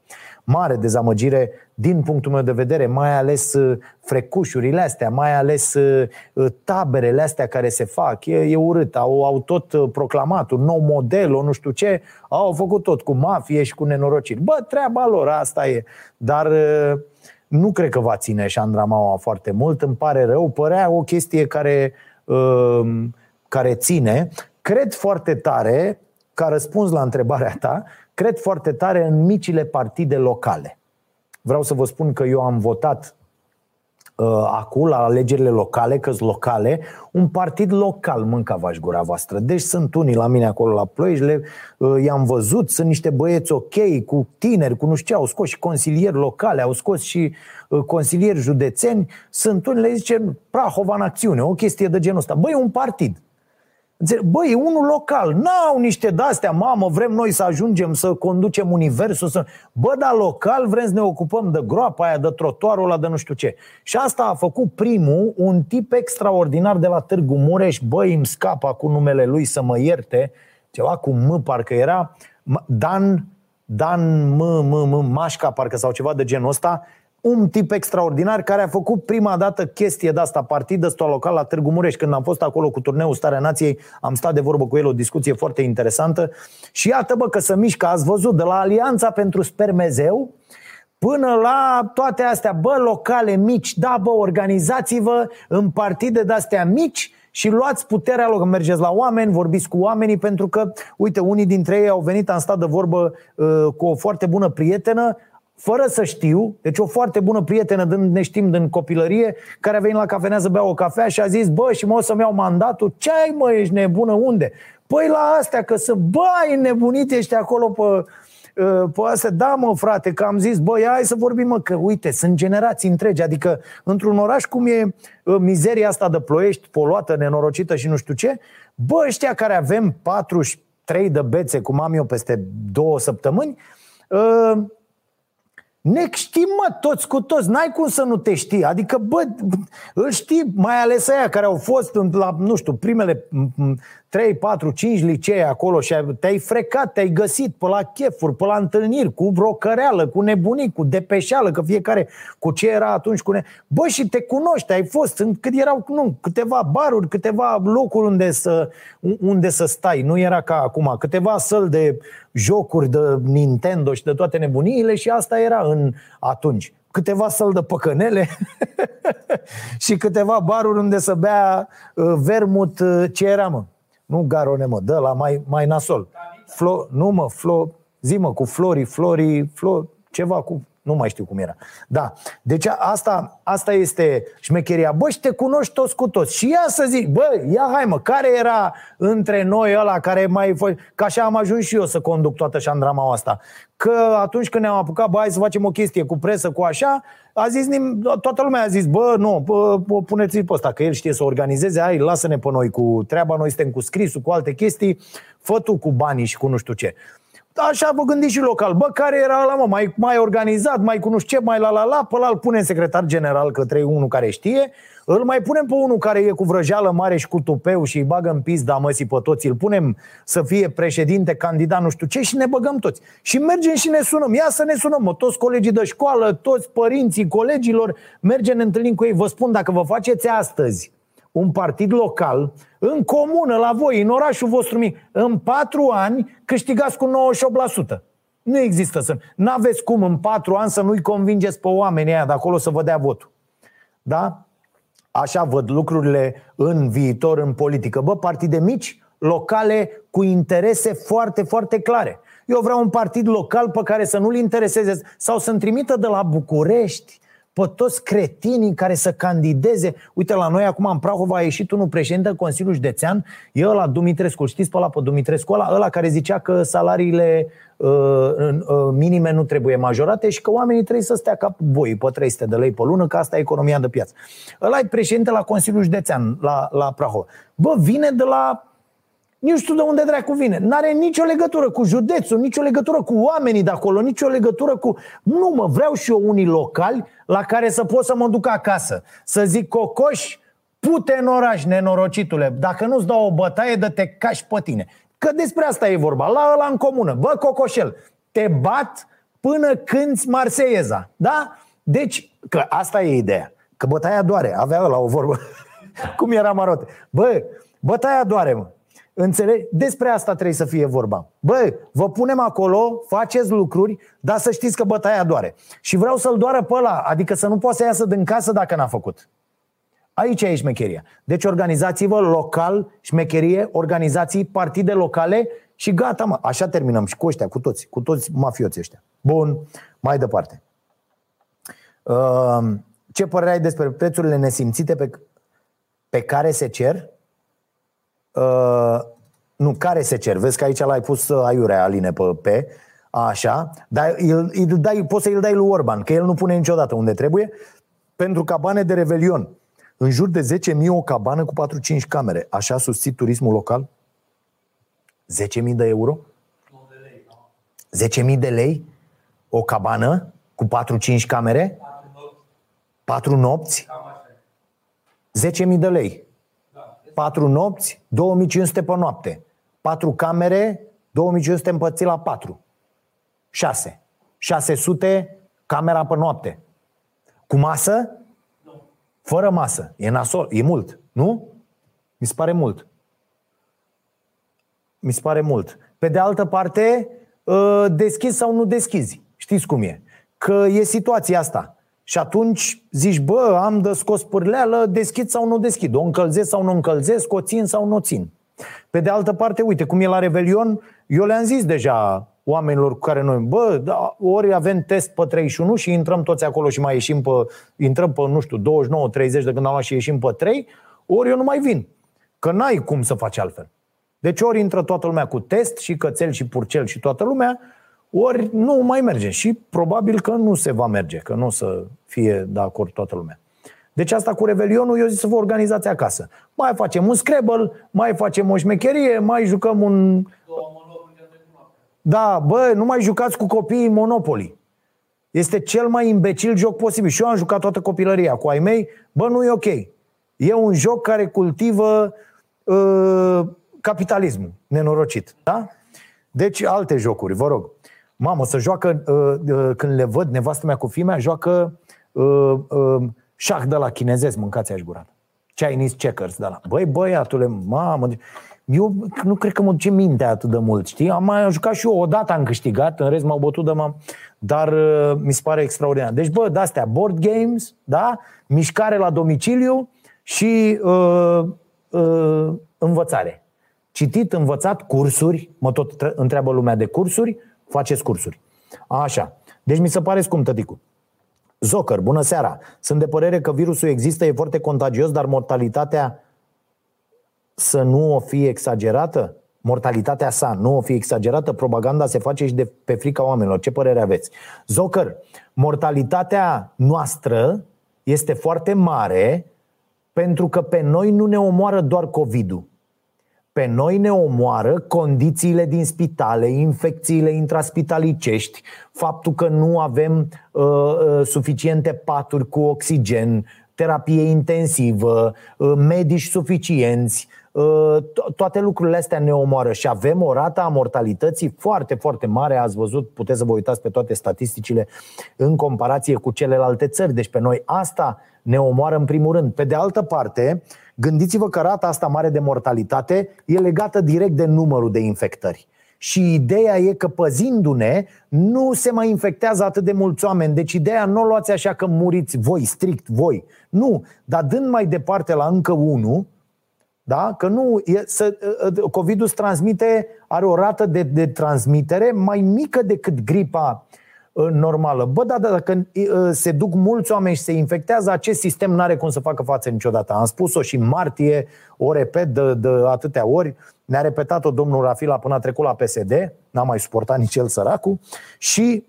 Mare dezamăgire din punctul meu de vedere, mai ales uh, frecușurile astea, mai ales uh, uh, taberele astea care se fac. E, e urât, au, au tot proclamat un nou model, o nu știu ce, au făcut tot cu mafie și cu nenorociri. Bă, treaba lor, asta e. Dar nu cred că va ține Șandramaua foarte mult, îmi pare rău, părea o chestie care, care ține. Cred foarte tare ca răspuns la întrebarea ta, cred foarte tare în micile partide locale. Vreau să vă spun că eu am votat uh, acum la alegerile locale, că locale, un partid local mânca vaș gura voastră. Deci sunt unii la mine acolo la Ploiești, le, uh, i-am văzut, sunt niște băieți ok, cu tineri, cu nu știu ce, au scos și consilieri locale, au scos și uh, consilieri județeni, sunt unii, le zice Prahova în acțiune, o chestie de genul ăsta. Băi, un partid. Băi, e unul local. N-au niște de-astea, mamă, vrem noi să ajungem să conducem universul. Să... Bă, dar local vrem să ne ocupăm de groapa aia, de trotuarul ăla, de nu știu ce. Și asta a făcut primul, un tip extraordinar de la Târgu Mureș. Băi, îmi scapa cu numele lui să mă ierte. Ceva cu M, parcă era. Dan, Dan M, M, M, Mașca, parcă sau ceva de genul ăsta un tip extraordinar care a făcut prima dată chestie de asta, partidă ăsta local la Târgu Mureș. Când am fost acolo cu turneul Starea Nației, am stat de vorbă cu el o discuție foarte interesantă. Și iată bă că să mișcă, ați văzut, de la Alianța pentru Spermezeu până la toate astea, bă, locale mici, da, bă, organizați-vă în partide de-astea mici și luați puterea lor, mergeți la oameni, vorbiți cu oamenii, pentru că, uite, unii dintre ei au venit, am stat de vorbă uh, cu o foarte bună prietenă, fără să știu, deci o foarte bună prietenă, din, ne știm din copilărie, care a venit la cafenea să bea o cafea și a zis, bă, și mă o să-mi iau mandatul, ce ai mă, ești nebună, unde? Păi la astea, că să, bă, ai nebunit, ești acolo pe, ă, pe astea, da mă frate, că am zis, băi, hai să vorbim mă, că uite, sunt generații întregi, adică într-un oraș cum e ă, mizeria asta de ploiești, poluată, nenorocită și nu știu ce, bă, ăștia care avem 43 de bețe, cum am eu peste două săptămâni, uh, ne știm, mă, toți cu toți, n-ai cum să nu te știi. Adică, bă, îl știi, mai ales aia care au fost la, nu știu, primele 3, 4, 5 licee acolo și te-ai frecat, te-ai găsit pe la chefuri, pe la întâlniri, cu brocăreală, cu nebunii, cu depeșeală, că fiecare cu ce era atunci cu ne... Bă, și te cunoști, ai fost, în cât erau, nu, câteva baruri, câteva locuri unde să, unde să stai, nu era ca acum, câteva săli de jocuri de Nintendo și de toate nebuniile și asta era în atunci. Câteva săli de păcănele *laughs* și câteva baruri unde să bea uh, vermut uh, ce era, mă. Nu garone, mă, dă la mai, mai nasol. Flo, nu, mă, flo, zi, mă, cu florii, florii, flo, ceva cu Nu mai știu cum era. Da. Deci asta, asta este șmecheria. Bă, și te cunoști toți cu toți. Și ia să zic, bă, ia hai mă, care era între noi ăla care mai... Fă... Că așa am ajuns și eu să conduc toată șandrama asta. Că atunci când ne-am apucat, bă, hai să facem o chestie cu presă, cu așa, a zis, toată lumea a zis, bă, nu, bă, puneți-l pe ăsta, că el știe să organizeze, hai, lasă-ne pe noi cu treaba, noi suntem cu scrisul, cu alte chestii, fă tu cu banii și cu nu știu ce. Așa vă gândiți și local. Bă, care era la mă, mai, mai organizat, mai cunosc ce, mai la la la, pe ăla îl punem secretar general către unul care știe, îl mai punem pe unul care e cu vrăjeală mare și cu tupeu și îi bagă în pizda măsii pe toți, îl punem să fie președinte, candidat, nu știu ce și ne băgăm toți. Și mergem și ne sunăm. Ia să ne sunăm, mă, toți colegii de școală, toți părinții colegilor, mergem, ne întâlnim cu ei. Vă spun, dacă vă faceți astăzi un partid local, în comună, la voi, în orașul vostru mic, în patru ani câștigați cu 98%. Nu există să... Nu aveți cum în patru ani să nu-i convingeți pe oamenii aia de acolo să vă dea votul. Da? Așa văd lucrurile în viitor, în politică. Bă, partide mici, locale, cu interese foarte, foarte clare. Eu vreau un partid local pe care să nu-l intereseze sau să-mi trimită de la București pe toți cretinii care să candideze. Uite, la noi acum în Prahova a ieșit unul președinte în Consiliul Județean, e ăla Dumitrescu, știți pe ăla pe Dumitrescu, ăla, ăla care zicea că salariile uh, uh, minime nu trebuie majorate și că oamenii trebuie să stea ca voi pe 300 de lei pe lună, că asta e economia de piață. Ăla e președinte la Consiliul Județean, la, la Prahova. Bă, vine de la nu știu de unde dracu vine. N-are nicio legătură cu județul, nicio legătură cu oamenii de acolo, nicio legătură cu... Nu mă, vreau și eu unii locali la care să pot să mă duc acasă. Să zic, cocoș, pute în oraș, nenorocitule. Dacă nu-ți dau o bătaie, de te cași pe tine. Că despre asta e vorba, la ăla în comună. Bă, cocoșel, te bat până când Marseieza. Da? Deci, că asta e ideea. Că bătaia doare. Avea la o vorbă. *laughs* Cum era marote. Bă, bătaia doare, mă. Înțelegi? Despre asta trebuie să fie vorba. Bă, vă punem acolo, faceți lucruri, dar să știți că bătaia doare. Și vreau să-l doară pe ăla, adică să nu poată să iasă din casă dacă n-a făcut. Aici e șmecheria. Deci organizați-vă local, șmecherie, organizații, partide locale și gata, mă. Așa terminăm și cu ăștia, cu toți, cu toți mafioții ăștia. Bun, mai departe. Ehm, ce părere ai despre prețurile nesimțite pe, pe care se cer Uh, nu, care se cer? Vezi că aici l-ai pus uh, aiurea Aline pe P, așa, dar îl, îl dai, poți să îl dai lui Orban, că el nu pune niciodată unde trebuie, pentru cabane de revelion. În jur de 10.000 o cabană cu 4-5 camere. Așa susții turismul local? 10.000 de euro? 10.000 de lei? O cabană cu 4-5 camere? 4 nopți? 10.000 de lei. 4 nopți, 2500 pe noapte. 4 camere, 2500 împărțit la 4. 6. 600 camera pe noapte. Cu masă? Nu. Fără masă. E nasol. E mult. Nu? Mi se pare mult. Mi se pare mult. Pe de altă parte, ă, deschizi sau nu deschizi. Știți cum e. Că e situația asta. Și atunci zici, bă, am de scos pârleală, deschid sau nu deschid, o încălzesc sau nu încălzesc, o țin sau nu o țin. Pe de altă parte, uite, cum e la Revelion, eu le-am zis deja oamenilor cu care noi, bă, da, ori avem test pe 31 și intrăm toți acolo și mai ieșim pe, intrăm pe, nu știu, 29, 30 de când am luat și ieșim pe 3, ori eu nu mai vin. Că n-ai cum să faci altfel. Deci ori intră toată lumea cu test și cățel și purcel și toată lumea, ori nu mai merge. Și probabil că nu se va merge, că nu o să fie de acord toată lumea. Deci asta cu Revelionul, eu zic să vă organizați acasă. Mai facem un Scrabble, mai facem o șmecherie, mai jucăm un... Da, bă, nu mai jucați cu copiii Monopoly. Este cel mai imbecil joc posibil. Și eu am jucat toată copilăria cu ai mei. Bă, nu e ok. E un joc care cultivă uh, capitalismul nenorocit. Da? Deci alte jocuri, vă rog. Mamă, să joacă, uh, uh, când le văd, nevastă mea cu fimea, joacă uh, uh, șah de la chinezesc, mâncați aș gurat. Chinese checkers de la. Băi, băiatule, mamă, eu nu cred că mă duce mintea atât de mult, știi? Am mai jucat și eu, odată am câștigat, în rest m-au bătut de m dar uh, mi se pare extraordinar. Deci, bă, de-astea, board games, da? Mișcare la domiciliu și uh, uh, învățare. Citit, învățat, cursuri, mă tot întreabă lumea de cursuri, faceți cursuri. Așa. Deci mi se pare scump, tăticu. Zocăr, bună seara. Sunt de părere că virusul există, e foarte contagios, dar mortalitatea să nu o fie exagerată? Mortalitatea sa nu o fie exagerată? Propaganda se face și de pe frica oamenilor. Ce părere aveți? Zocăr, mortalitatea noastră este foarte mare pentru că pe noi nu ne omoară doar COVID-ul. Pe noi ne omoară condițiile din spitale, infecțiile intraspitalicești, faptul că nu avem uh, uh, suficiente paturi cu oxigen, terapie intensivă, uh, medici suficienți, uh, to- toate lucrurile astea ne omoară și avem o rată a mortalității foarte, foarte mare. Ați văzut, puteți să vă uitați pe toate statisticile în comparație cu celelalte țări. Deci pe noi asta ne omoară în primul rând. Pe de altă parte, gândiți-vă că rata asta mare de mortalitate e legată direct de numărul de infectări. Și ideea e că păzindu-ne, nu se mai infectează atât de mulți oameni. Deci ideea nu o luați așa că muriți voi, strict voi. Nu, dar dând mai departe la încă unul, da? Că nu, e, să, COVID-ul se transmite, are o rată de, de transmitere mai mică decât gripa normală. Bă, da, da, dacă se duc mulți oameni și se infectează, acest sistem nu are cum să facă față niciodată. Am spus-o și în martie, o repet de, de atâtea ori, ne-a repetat-o domnul Rafila până a trecut la PSD, n-a mai suportat nici el săracul și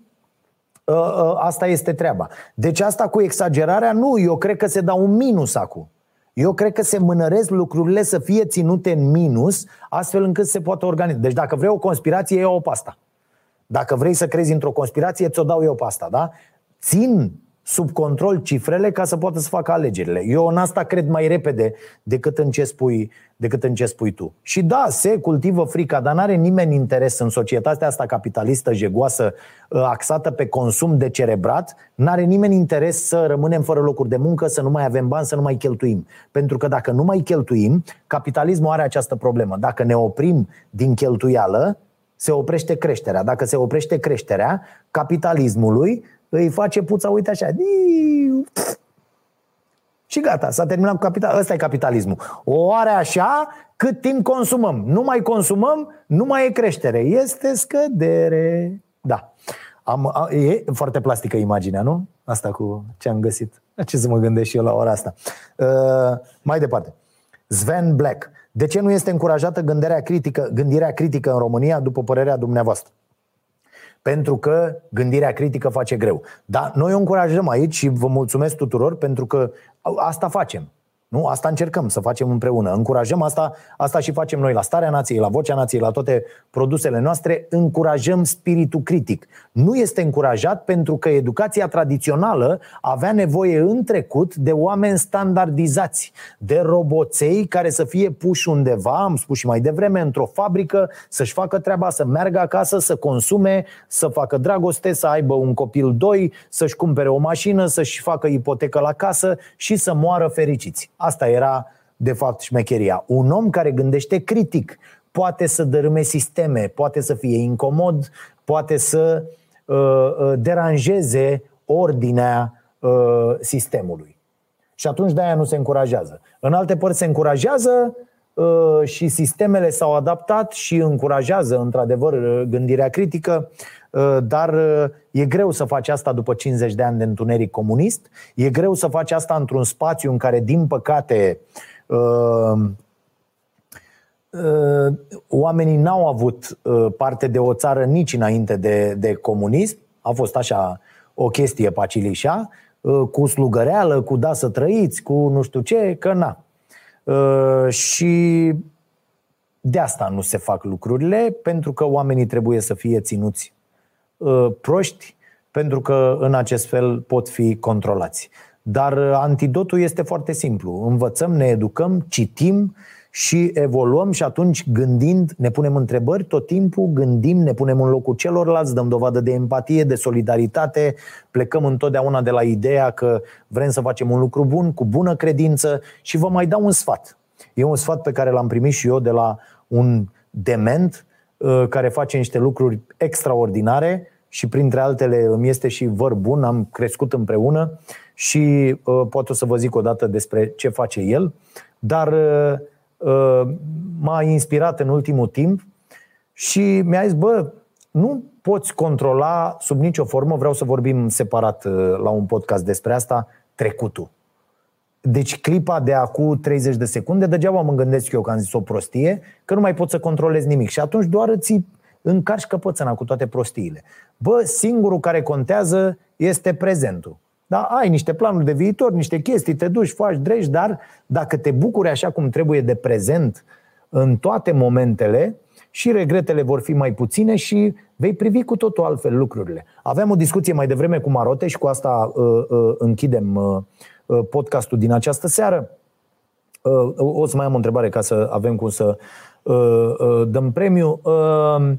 uh, asta este treaba. Deci asta cu exagerarea, nu, eu cred că se dau un minus acum. Eu cred că se mânăresc lucrurile să fie ținute în minus, astfel încât se poate organiza. Deci dacă vrei o conspirație, iau o pasta. Dacă vrei să crezi într-o conspirație, ți-o dau eu pe asta, da? Țin sub control cifrele ca să poată să facă alegerile. Eu în asta cred mai repede decât în ce spui, decât în ce spui tu. Și da, se cultivă frica, dar n-are nimeni interes în societatea asta capitalistă, jegoasă, ă, axată pe consum de cerebrat, n-are nimeni interes să rămânem fără locuri de muncă, să nu mai avem bani, să nu mai cheltuim. Pentru că dacă nu mai cheltuim, capitalismul are această problemă. Dacă ne oprim din cheltuială, se oprește creșterea. Dacă se oprește creșterea, capitalismului îi face puța, uite așa, și gata, s-a terminat cu capital. Ăsta e capitalismul. O are așa cât timp consumăm. Nu mai consumăm, nu mai e creștere. Este scădere. Da. Am, a, e foarte plastică imaginea, nu? Asta cu ce am găsit. Ce să mă gândesc și eu la ora asta. Uh, mai departe. Sven Black. De ce nu este încurajată gândirea critică, gândirea critică în România, după părerea dumneavoastră? Pentru că gândirea critică face greu. Dar noi o încurajăm aici și vă mulțumesc tuturor pentru că asta facem. Nu? Asta încercăm să facem împreună. Încurajăm asta, asta și facem noi la Starea Nației, la Vocea Nației, la toate produsele noastre, încurajăm spiritul critic. Nu este încurajat pentru că educația tradițională avea nevoie în trecut de oameni standardizați, de roboței care să fie puși undeva, am spus și mai devreme, într-o fabrică, să-și facă treaba, să meargă acasă, să consume, să facă dragoste, să aibă un copil doi, să-și cumpere o mașină, să-și facă ipotecă la casă și să moară fericiți. Asta era, de fapt, șmecheria. Un om care gândește critic poate să dărâme sisteme, poate să fie incomod, poate să uh, uh, deranjeze ordinea uh, sistemului. Și atunci de-aia nu se încurajează. În alte părți se încurajează uh, și sistemele s-au adaptat și încurajează, într-adevăr, uh, gândirea critică, uh, dar e greu să faci asta după 50 de ani de întuneric comunist, e greu să faci asta într-un spațiu în care, din păcate, oamenii n-au avut parte de o țară nici înainte de, de comunism, a fost așa o chestie pacilișa, cu slugăreală, cu da să trăiți, cu nu știu ce, că na. Și de asta nu se fac lucrurile, pentru că oamenii trebuie să fie ținuți proști, pentru că în acest fel pot fi controlați. Dar antidotul este foarte simplu. Învățăm, ne educăm, citim și evoluăm și atunci gândind, ne punem întrebări tot timpul, gândim, ne punem în locul celorlalți, dăm dovadă de empatie, de solidaritate, plecăm întotdeauna de la ideea că vrem să facem un lucru bun, cu bună credință și vă mai dau un sfat. E un sfat pe care l-am primit și eu de la un dement uh, care face niște lucruri extraordinare și printre altele îmi este și văr bun, am crescut împreună și uh, pot o să vă zic o dată despre ce face el, dar uh, uh, m-a inspirat în ultimul timp și mi-a zis, bă, nu poți controla sub nicio formă, vreau să vorbim separat uh, la un podcast despre asta, trecutul. Deci clipa de acum 30 de secunde, degeaba mă gândesc eu că am zis o prostie, că nu mai pot să controlez nimic. Și atunci doar îți încarci căpățâna cu toate prostiile. Bă, singurul care contează este prezentul. Da, ai niște planuri de viitor, niște chestii, te duci, faci, dregi, dar dacă te bucuri așa cum trebuie de prezent în toate momentele, și regretele vor fi mai puține și vei privi cu totul altfel lucrurile. Aveam o discuție mai devreme cu Marote și cu asta uh, uh, închidem uh, uh, podcastul din această seară. Uh, o să mai am o întrebare ca să avem cum să uh, uh, dăm premiu. Uh,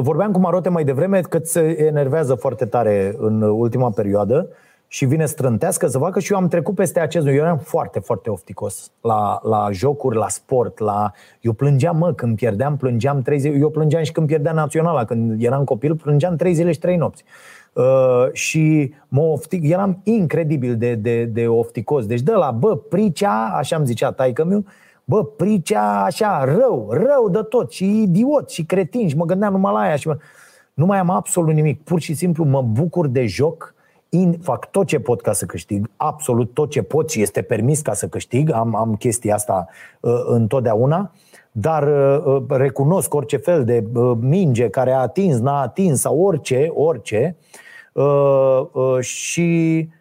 vorbeam cu Marote mai devreme că se enervează foarte tare în ultima perioadă și vine strântească să facă și eu am trecut peste acest Eu eram foarte, foarte ofticos la, la jocuri, la sport, la... Eu plângeam, mă, când pierdeam, plângeam trei zile. Eu plângeam și când pierdea naționala. Când eram copil, plângeam trei zile și trei nopți. Uh, și mă oftic, eram incredibil de, de, de ofticos. Deci de la, bă, pricea, așa îmi zicea taică meu, bă, pricea așa, rău, rău de tot și idiot și cretin și mă gândeam numai la aia și mă... nu mai am absolut nimic. Pur și simplu mă bucur de joc. In, fac tot ce pot ca să câștig, absolut tot ce pot și este permis ca să câștig, am, am chestia asta uh, întotdeauna, dar uh, uh, recunosc orice fel de uh, minge care a atins, n-a atins sau orice, orice. Uh, uh, și uh,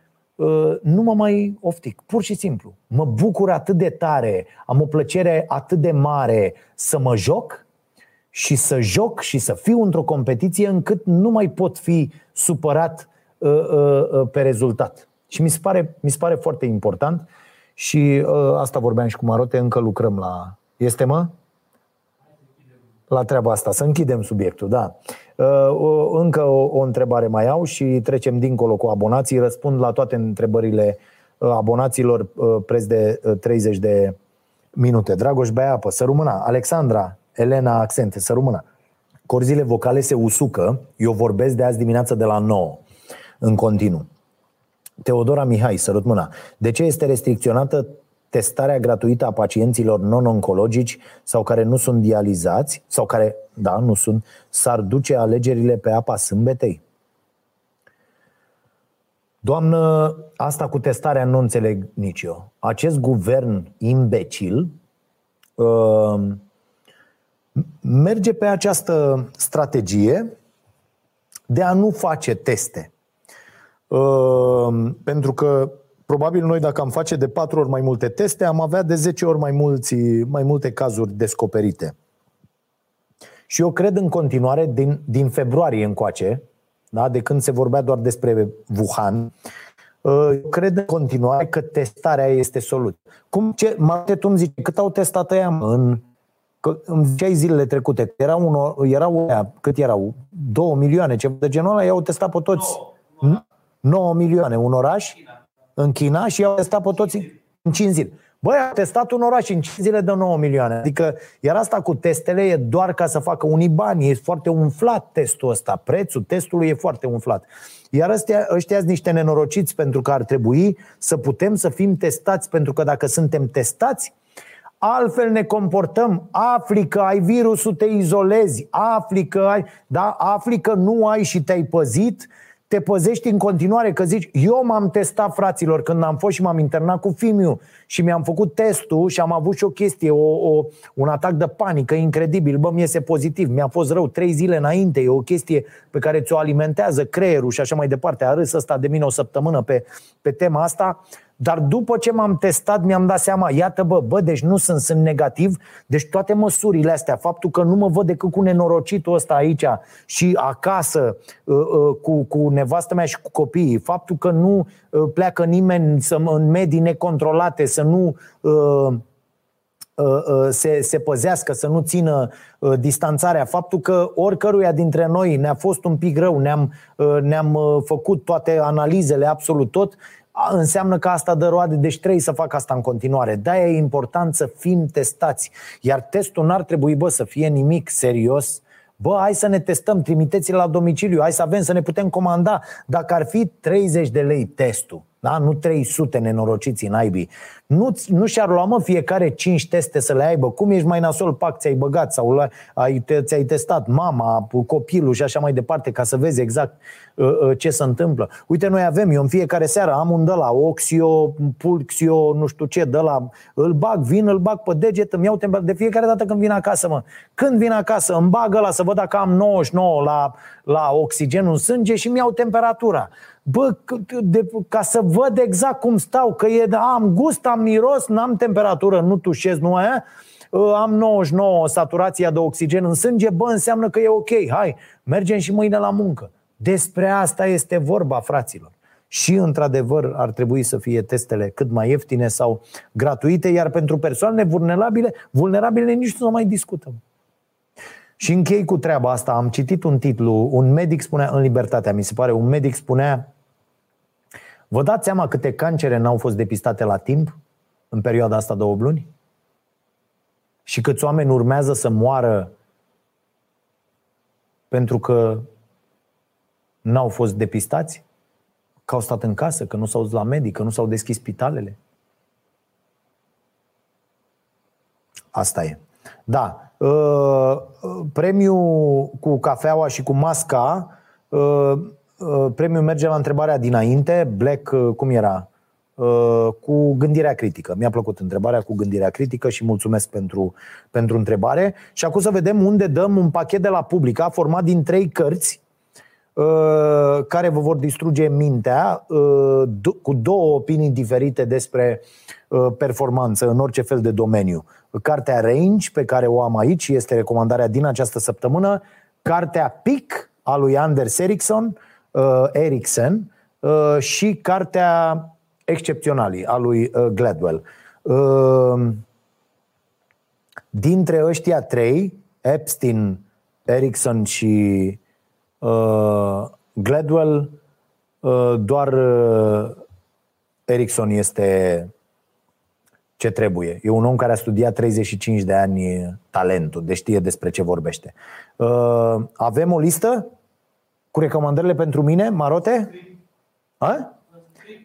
nu mă mai oftic, pur și simplu. Mă bucur atât de tare, am o plăcere atât de mare să mă joc și să joc și să fiu într-o competiție încât nu mai pot fi supărat Uh, uh, uh, pe rezultat. Și mi se pare, mi se pare foarte important și asta vorbeam și cu Marote, încă lucrăm la... Este, mă? La treaba asta, să închidem subiectul, da. Încă o, o întrebare mai au și trecem dincolo cu abonații. Răspund la toate întrebările abonaților preț de 30 de minute. Dragoș Beapă, să rămână. Alexandra, Elena Accente, să rămână. Corzile vocale se usucă. Eu vorbesc de azi dimineață de la 9 în continuu. Teodora Mihai, sărut mâna. De ce este restricționată testarea gratuită a pacienților non-oncologici sau care nu sunt dializați sau care, da, nu sunt, s-ar duce alegerile pe apa sâmbetei? Doamnă, asta cu testarea nu înțeleg nici eu. Acest guvern imbecil uh, merge pe această strategie de a nu face teste. Ehm, pentru că probabil noi dacă am face de patru ori mai multe teste, am avea de 10 ori mai, mulți, mai multe cazuri descoperite. Și eu cred în continuare, din, din februarie încoace, da, de când se vorbea doar despre Wuhan, eu cred în continuare că testarea este soluție. Cum ce, Marte, tu îmi zici, cât au testat ăia în Că îmi ziceai zilele trecute, că erau, unor, erau cât erau? Două milioane, ceva de genul ăla, i-au testat pe toți. No. 9 milioane, un oraș în China și i-au testat pe toți în 5 zile. Băi, a testat un oraș în 5 zile de 9 milioane. Adică, iar asta cu testele e doar ca să facă unii bani. E foarte umflat testul ăsta. Prețul testului e foarte umflat. Iar ăstea, ăștia sunt niște nenorociți pentru că ar trebui să putem să fim testați, pentru că dacă suntem testați, altfel ne comportăm. Afli că ai virusul, te izolezi. Afli că ai, da, afli că nu ai și te-ai păzit te păzești în continuare că zici, eu m-am testat fraților când am fost și m-am internat cu Fimiu și mi-am făcut testul și am avut și o chestie, o, o, un atac de panică incredibil, bă, mi iese pozitiv, mi-a fost rău trei zile înainte, e o chestie pe care ți-o alimentează creierul și așa mai departe, a râs ăsta de mine o săptămână pe, pe tema asta dar după ce m-am testat, mi-am dat seama, iată bă, bă, deci nu sunt, sunt negativ, deci toate măsurile astea, faptul că nu mă văd decât cu nenorocitul ăsta aici și acasă uh, uh, cu, cu nevastă mea și cu copiii, faptul că nu uh, pleacă nimeni să, în medii necontrolate, să nu se, se păzească, să nu țină distanțarea. Faptul că oricăruia dintre noi ne-a fost un pic rău, ne-am, ne-am făcut toate analizele, absolut tot, înseamnă că asta dă roade, deci trebuie să fac asta în continuare. de e important să fim testați. Iar testul n-ar trebui, bă, să fie nimic serios. Bă, hai să ne testăm, trimiteți la domiciliu, hai să avem, să ne putem comanda. Dacă ar fi 30 de lei testul, da? nu 300 nenorociți în aibii, Nu, nu și-ar lua, mă, fiecare cinci teste să le aibă. Cum ești mai nasol, pac, ți-ai băgat sau ai, ți-ai testat mama, copilul și așa mai departe, ca să vezi exact uh, uh, ce se întâmplă. Uite, noi avem, eu în fiecare seară am un de la Oxio, Pulxio, nu știu ce, de la îl bag, vin, îl bag pe deget, îmi iau temperatură. De fiecare dată când vin acasă, mă. Când vin acasă, îmi bag ăla să văd dacă am 99 la, la oxigenul în sânge și îmi iau temperatura. Bă, de, ca să văd exact cum stau, că e, da, am gust, am miros, n-am temperatură, nu tușez, nu aia, ă, am 99 saturația de oxigen în sânge, bă, înseamnă că e ok, hai, mergem și mâine la muncă. Despre asta este vorba, fraților. Și, într-adevăr, ar trebui să fie testele cât mai ieftine sau gratuite, iar pentru persoanele vulnerabile, vulnerabile nici nu mai discutăm. Și închei cu treaba asta. Am citit un titlu, un medic spunea, în Libertatea, mi se pare, un medic spunea Vă dați seama câte cancere n-au fost depistate la timp în perioada asta de 8 luni? Și câți oameni urmează să moară pentru că n-au fost depistați? Că au stat în casă, că nu s-au dus la medic, că nu s-au deschis spitalele? Asta e. Da. Uh, premiul cu cafeaua și cu masca uh, Uh, premiul merge la întrebarea dinainte, Black, uh, cum era? Uh, cu gândirea critică. Mi-a plăcut întrebarea cu gândirea critică și mulțumesc pentru, pentru întrebare. Și acum să vedem unde dăm un pachet de la Publica format din trei cărți care vă vor distruge mintea cu două opinii diferite despre performanță în orice fel de domeniu. Cartea Range, pe care o am aici, este recomandarea din această săptămână, cartea Pic a lui Anders Ericsson, uh, Eriksen uh, și cartea Excepționalii a lui uh, Gladwell. Uh, dintre ăștia trei, Epstein, Erikson și uh, Gladwell, uh, doar uh, Erikson este ce trebuie. E un om care a studiat 35 de ani talentul, deci știe despre ce vorbește. Uh, avem o listă? Cu recomandările pentru mine, Marote? A?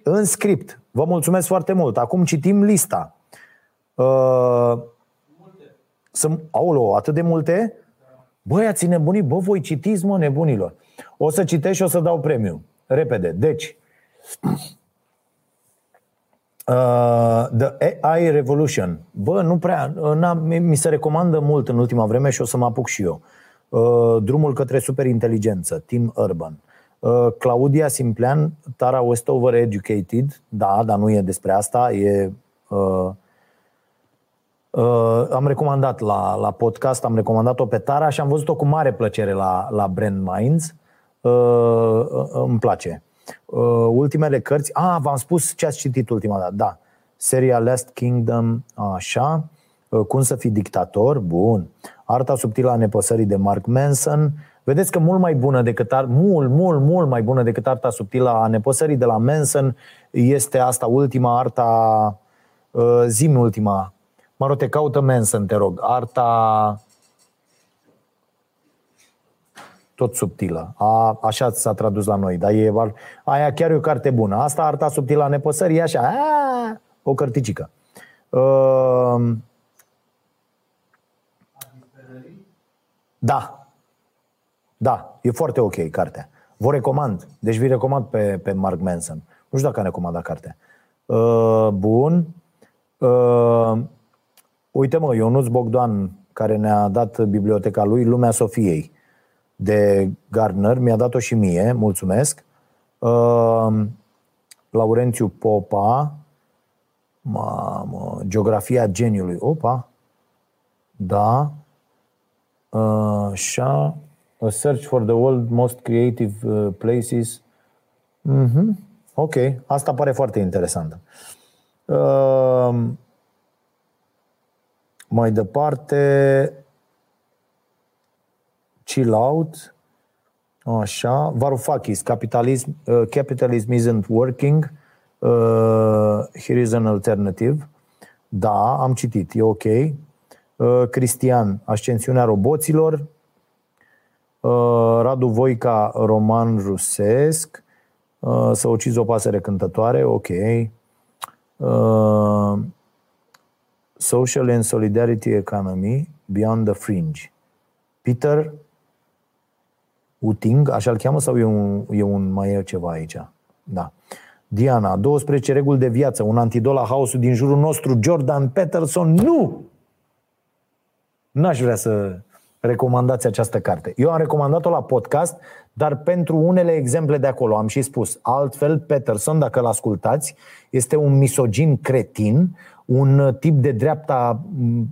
În script. Vă mulțumesc foarte mult. Acum citim lista. Uh, sunt, aolo, atât de multe? Băi, ați nebunit? Bă, voi citiți, mă, nebunilor. O să citesc și o să dau premiu. Repede. Deci, *clears throat* Uh, The AI Revolution. Bă, nu prea. Mi se recomandă mult în ultima vreme și o să mă apuc și eu. Uh, drumul către superinteligență, Tim Urban. Uh, Claudia Simplean, Tara Westover Educated, da, dar nu e despre asta, e uh, Uh, am recomandat la, la podcast, am recomandat-o pe Tara și am văzut-o cu mare plăcere la, la Brand Minds. Uh, îmi place. Uh, ultimele cărți. Ah, v-am spus ce ați citit ultima dată. Da. Seria Last Kingdom, așa. Uh, cum să fii dictator, bun. Arta subtilă a nepăsării de Mark Manson. Vedeți că mult mai bună decât ar, mult, mult, mult mai bună decât arta subtilă a nepăsării de la Manson este asta ultima, arta uh, zim ultima. Mă rog, te caută Manson, te rog. Arta tot subtilă. A, așa s-a tradus la noi, dar e, aia chiar e o carte bună. Asta, arta subtilă a nepăsării, e așa, a, o cărticică. Uh, Da. Da, e foarte ok cartea. Vă recomand. Deci vi recomand pe, pe Mark Manson. Nu știu dacă a recomandat cartea. Uh, bun. Uh, uite mă, Ionuț Bogdan, care ne-a dat biblioteca lui, Lumea Sofiei, de Gardner, mi-a dat-o și mie, mulțumesc. Uh, Laurențiu Popa, mamă, Geografia geniului, opa, da, Așa. A search for the world most creative uh, places. Mm-hmm. Ok, asta pare foarte interesantă. Uh, mai departe, chill out. Așa, Varoufakis, capitalism, uh, capitalism isn't working. Uh, here is an alternative. Da, am citit, e ok. Uh, Cristian, Ascensiunea roboților, uh, Radu Voica, roman rusesc, uh, Să ucizi o pasăre cântătoare, ok. Social and Solidarity Economy Beyond the Fringe. Peter Uting, așa-l cheamă sau e un, e un mai e ceva aici? Da. Diana, 12 reguli de viață, un antidol la haosul din jurul nostru, Jordan Peterson, nu! N-aș vrea să recomandați această carte. Eu am recomandat-o la podcast, dar pentru unele exemple de acolo am și spus. Altfel, Peterson, dacă l ascultați, este un misogin cretin, un tip de dreapta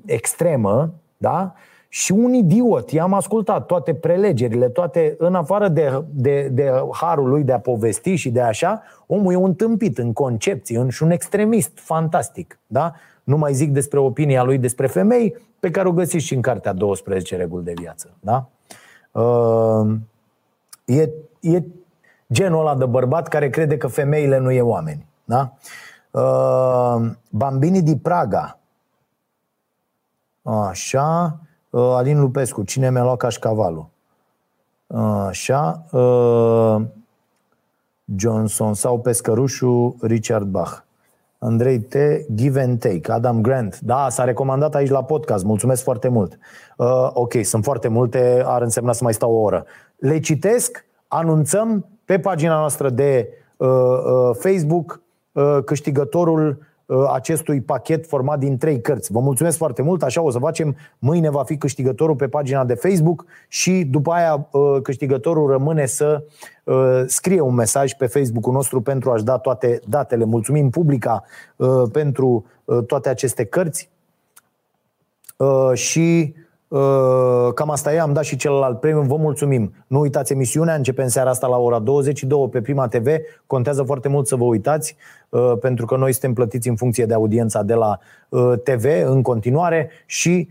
extremă, da? și un idiot. I-am ascultat toate prelegerile, toate, în afară de, de, de harul lui de a povesti și de așa, omul e un tâmpit în concepții în, și un extremist fantastic. Da? Nu mai zic despre opinia lui despre femei, pe care o găsiți și în cartea 12 reguli de viață. Da? Uh, e, e genul ăla de bărbat care crede că femeile nu e oameni. Da? Uh, Bambini di Praga. Așa. Uh, Alin Lupescu, cine mi-a luat cașcavalul? Uh, așa. Uh, Johnson sau pescărușul Richard Bach. Andrei T. Give and Take, Adam Grant. Da, s-a recomandat aici la podcast. Mulțumesc foarte mult. Uh, ok, sunt foarte multe, ar însemna să mai stau o oră. Le citesc, anunțăm pe pagina noastră de uh, uh, Facebook uh, câștigătorul Uh, acestui pachet format din trei cărți. Vă mulțumesc foarte mult, așa o să facem. Mâine va fi câștigătorul pe pagina de Facebook și după aia uh, câștigătorul rămâne să uh, scrie un mesaj pe Facebook-ul nostru pentru a-și da toate datele. Mulțumim publica pentru toate aceste cărți și Uh, cam asta e, am dat și celălalt premiu, vă mulțumim. Nu uitați emisiunea, începe în seara asta la ora 22 pe Prima TV. Contează foarte mult să vă uitați, uh, pentru că noi suntem plătiți în funcție de audiența de la uh, TV în continuare și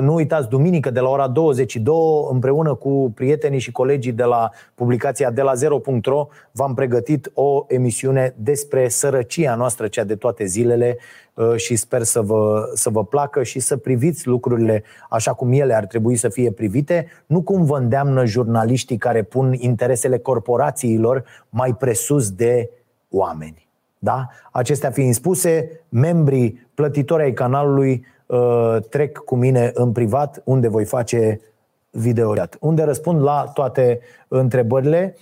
nu uitați duminică de la ora 22 împreună cu prietenii și colegii de la publicația de la 0.ro v-am pregătit o emisiune despre sărăcia noastră, cea de toate zilele Uh, și sper să vă, să vă placă și să priviți lucrurile așa cum ele ar trebui să fie privite, nu cum vă îndeamnă jurnaliștii care pun interesele corporațiilor mai presus de oameni. Da? Acestea fiind spuse, membrii plătitori ai canalului uh, trec cu mine în privat, unde voi face video unde răspund la toate întrebările.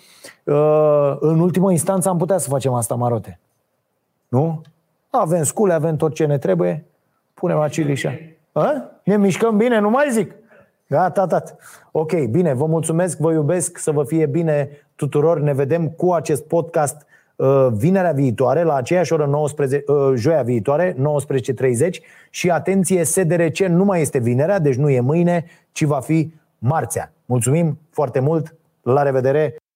Uh, în ultimă instanță am putea să facem asta, Marote. Nu? Avem scule, avem tot ce ne trebuie. Punem acilișa. A? Ne mișcăm bine, nu mai zic. Gata, tat. Ok, bine, vă mulțumesc, vă iubesc, să vă fie bine tuturor. Ne vedem cu acest podcast uh, vinerea viitoare, la aceeași oră 19, uh, joia viitoare, 19.30 și atenție, SDRC nu mai este vinerea, deci nu e mâine, ci va fi marțea. Mulțumim foarte mult, la revedere!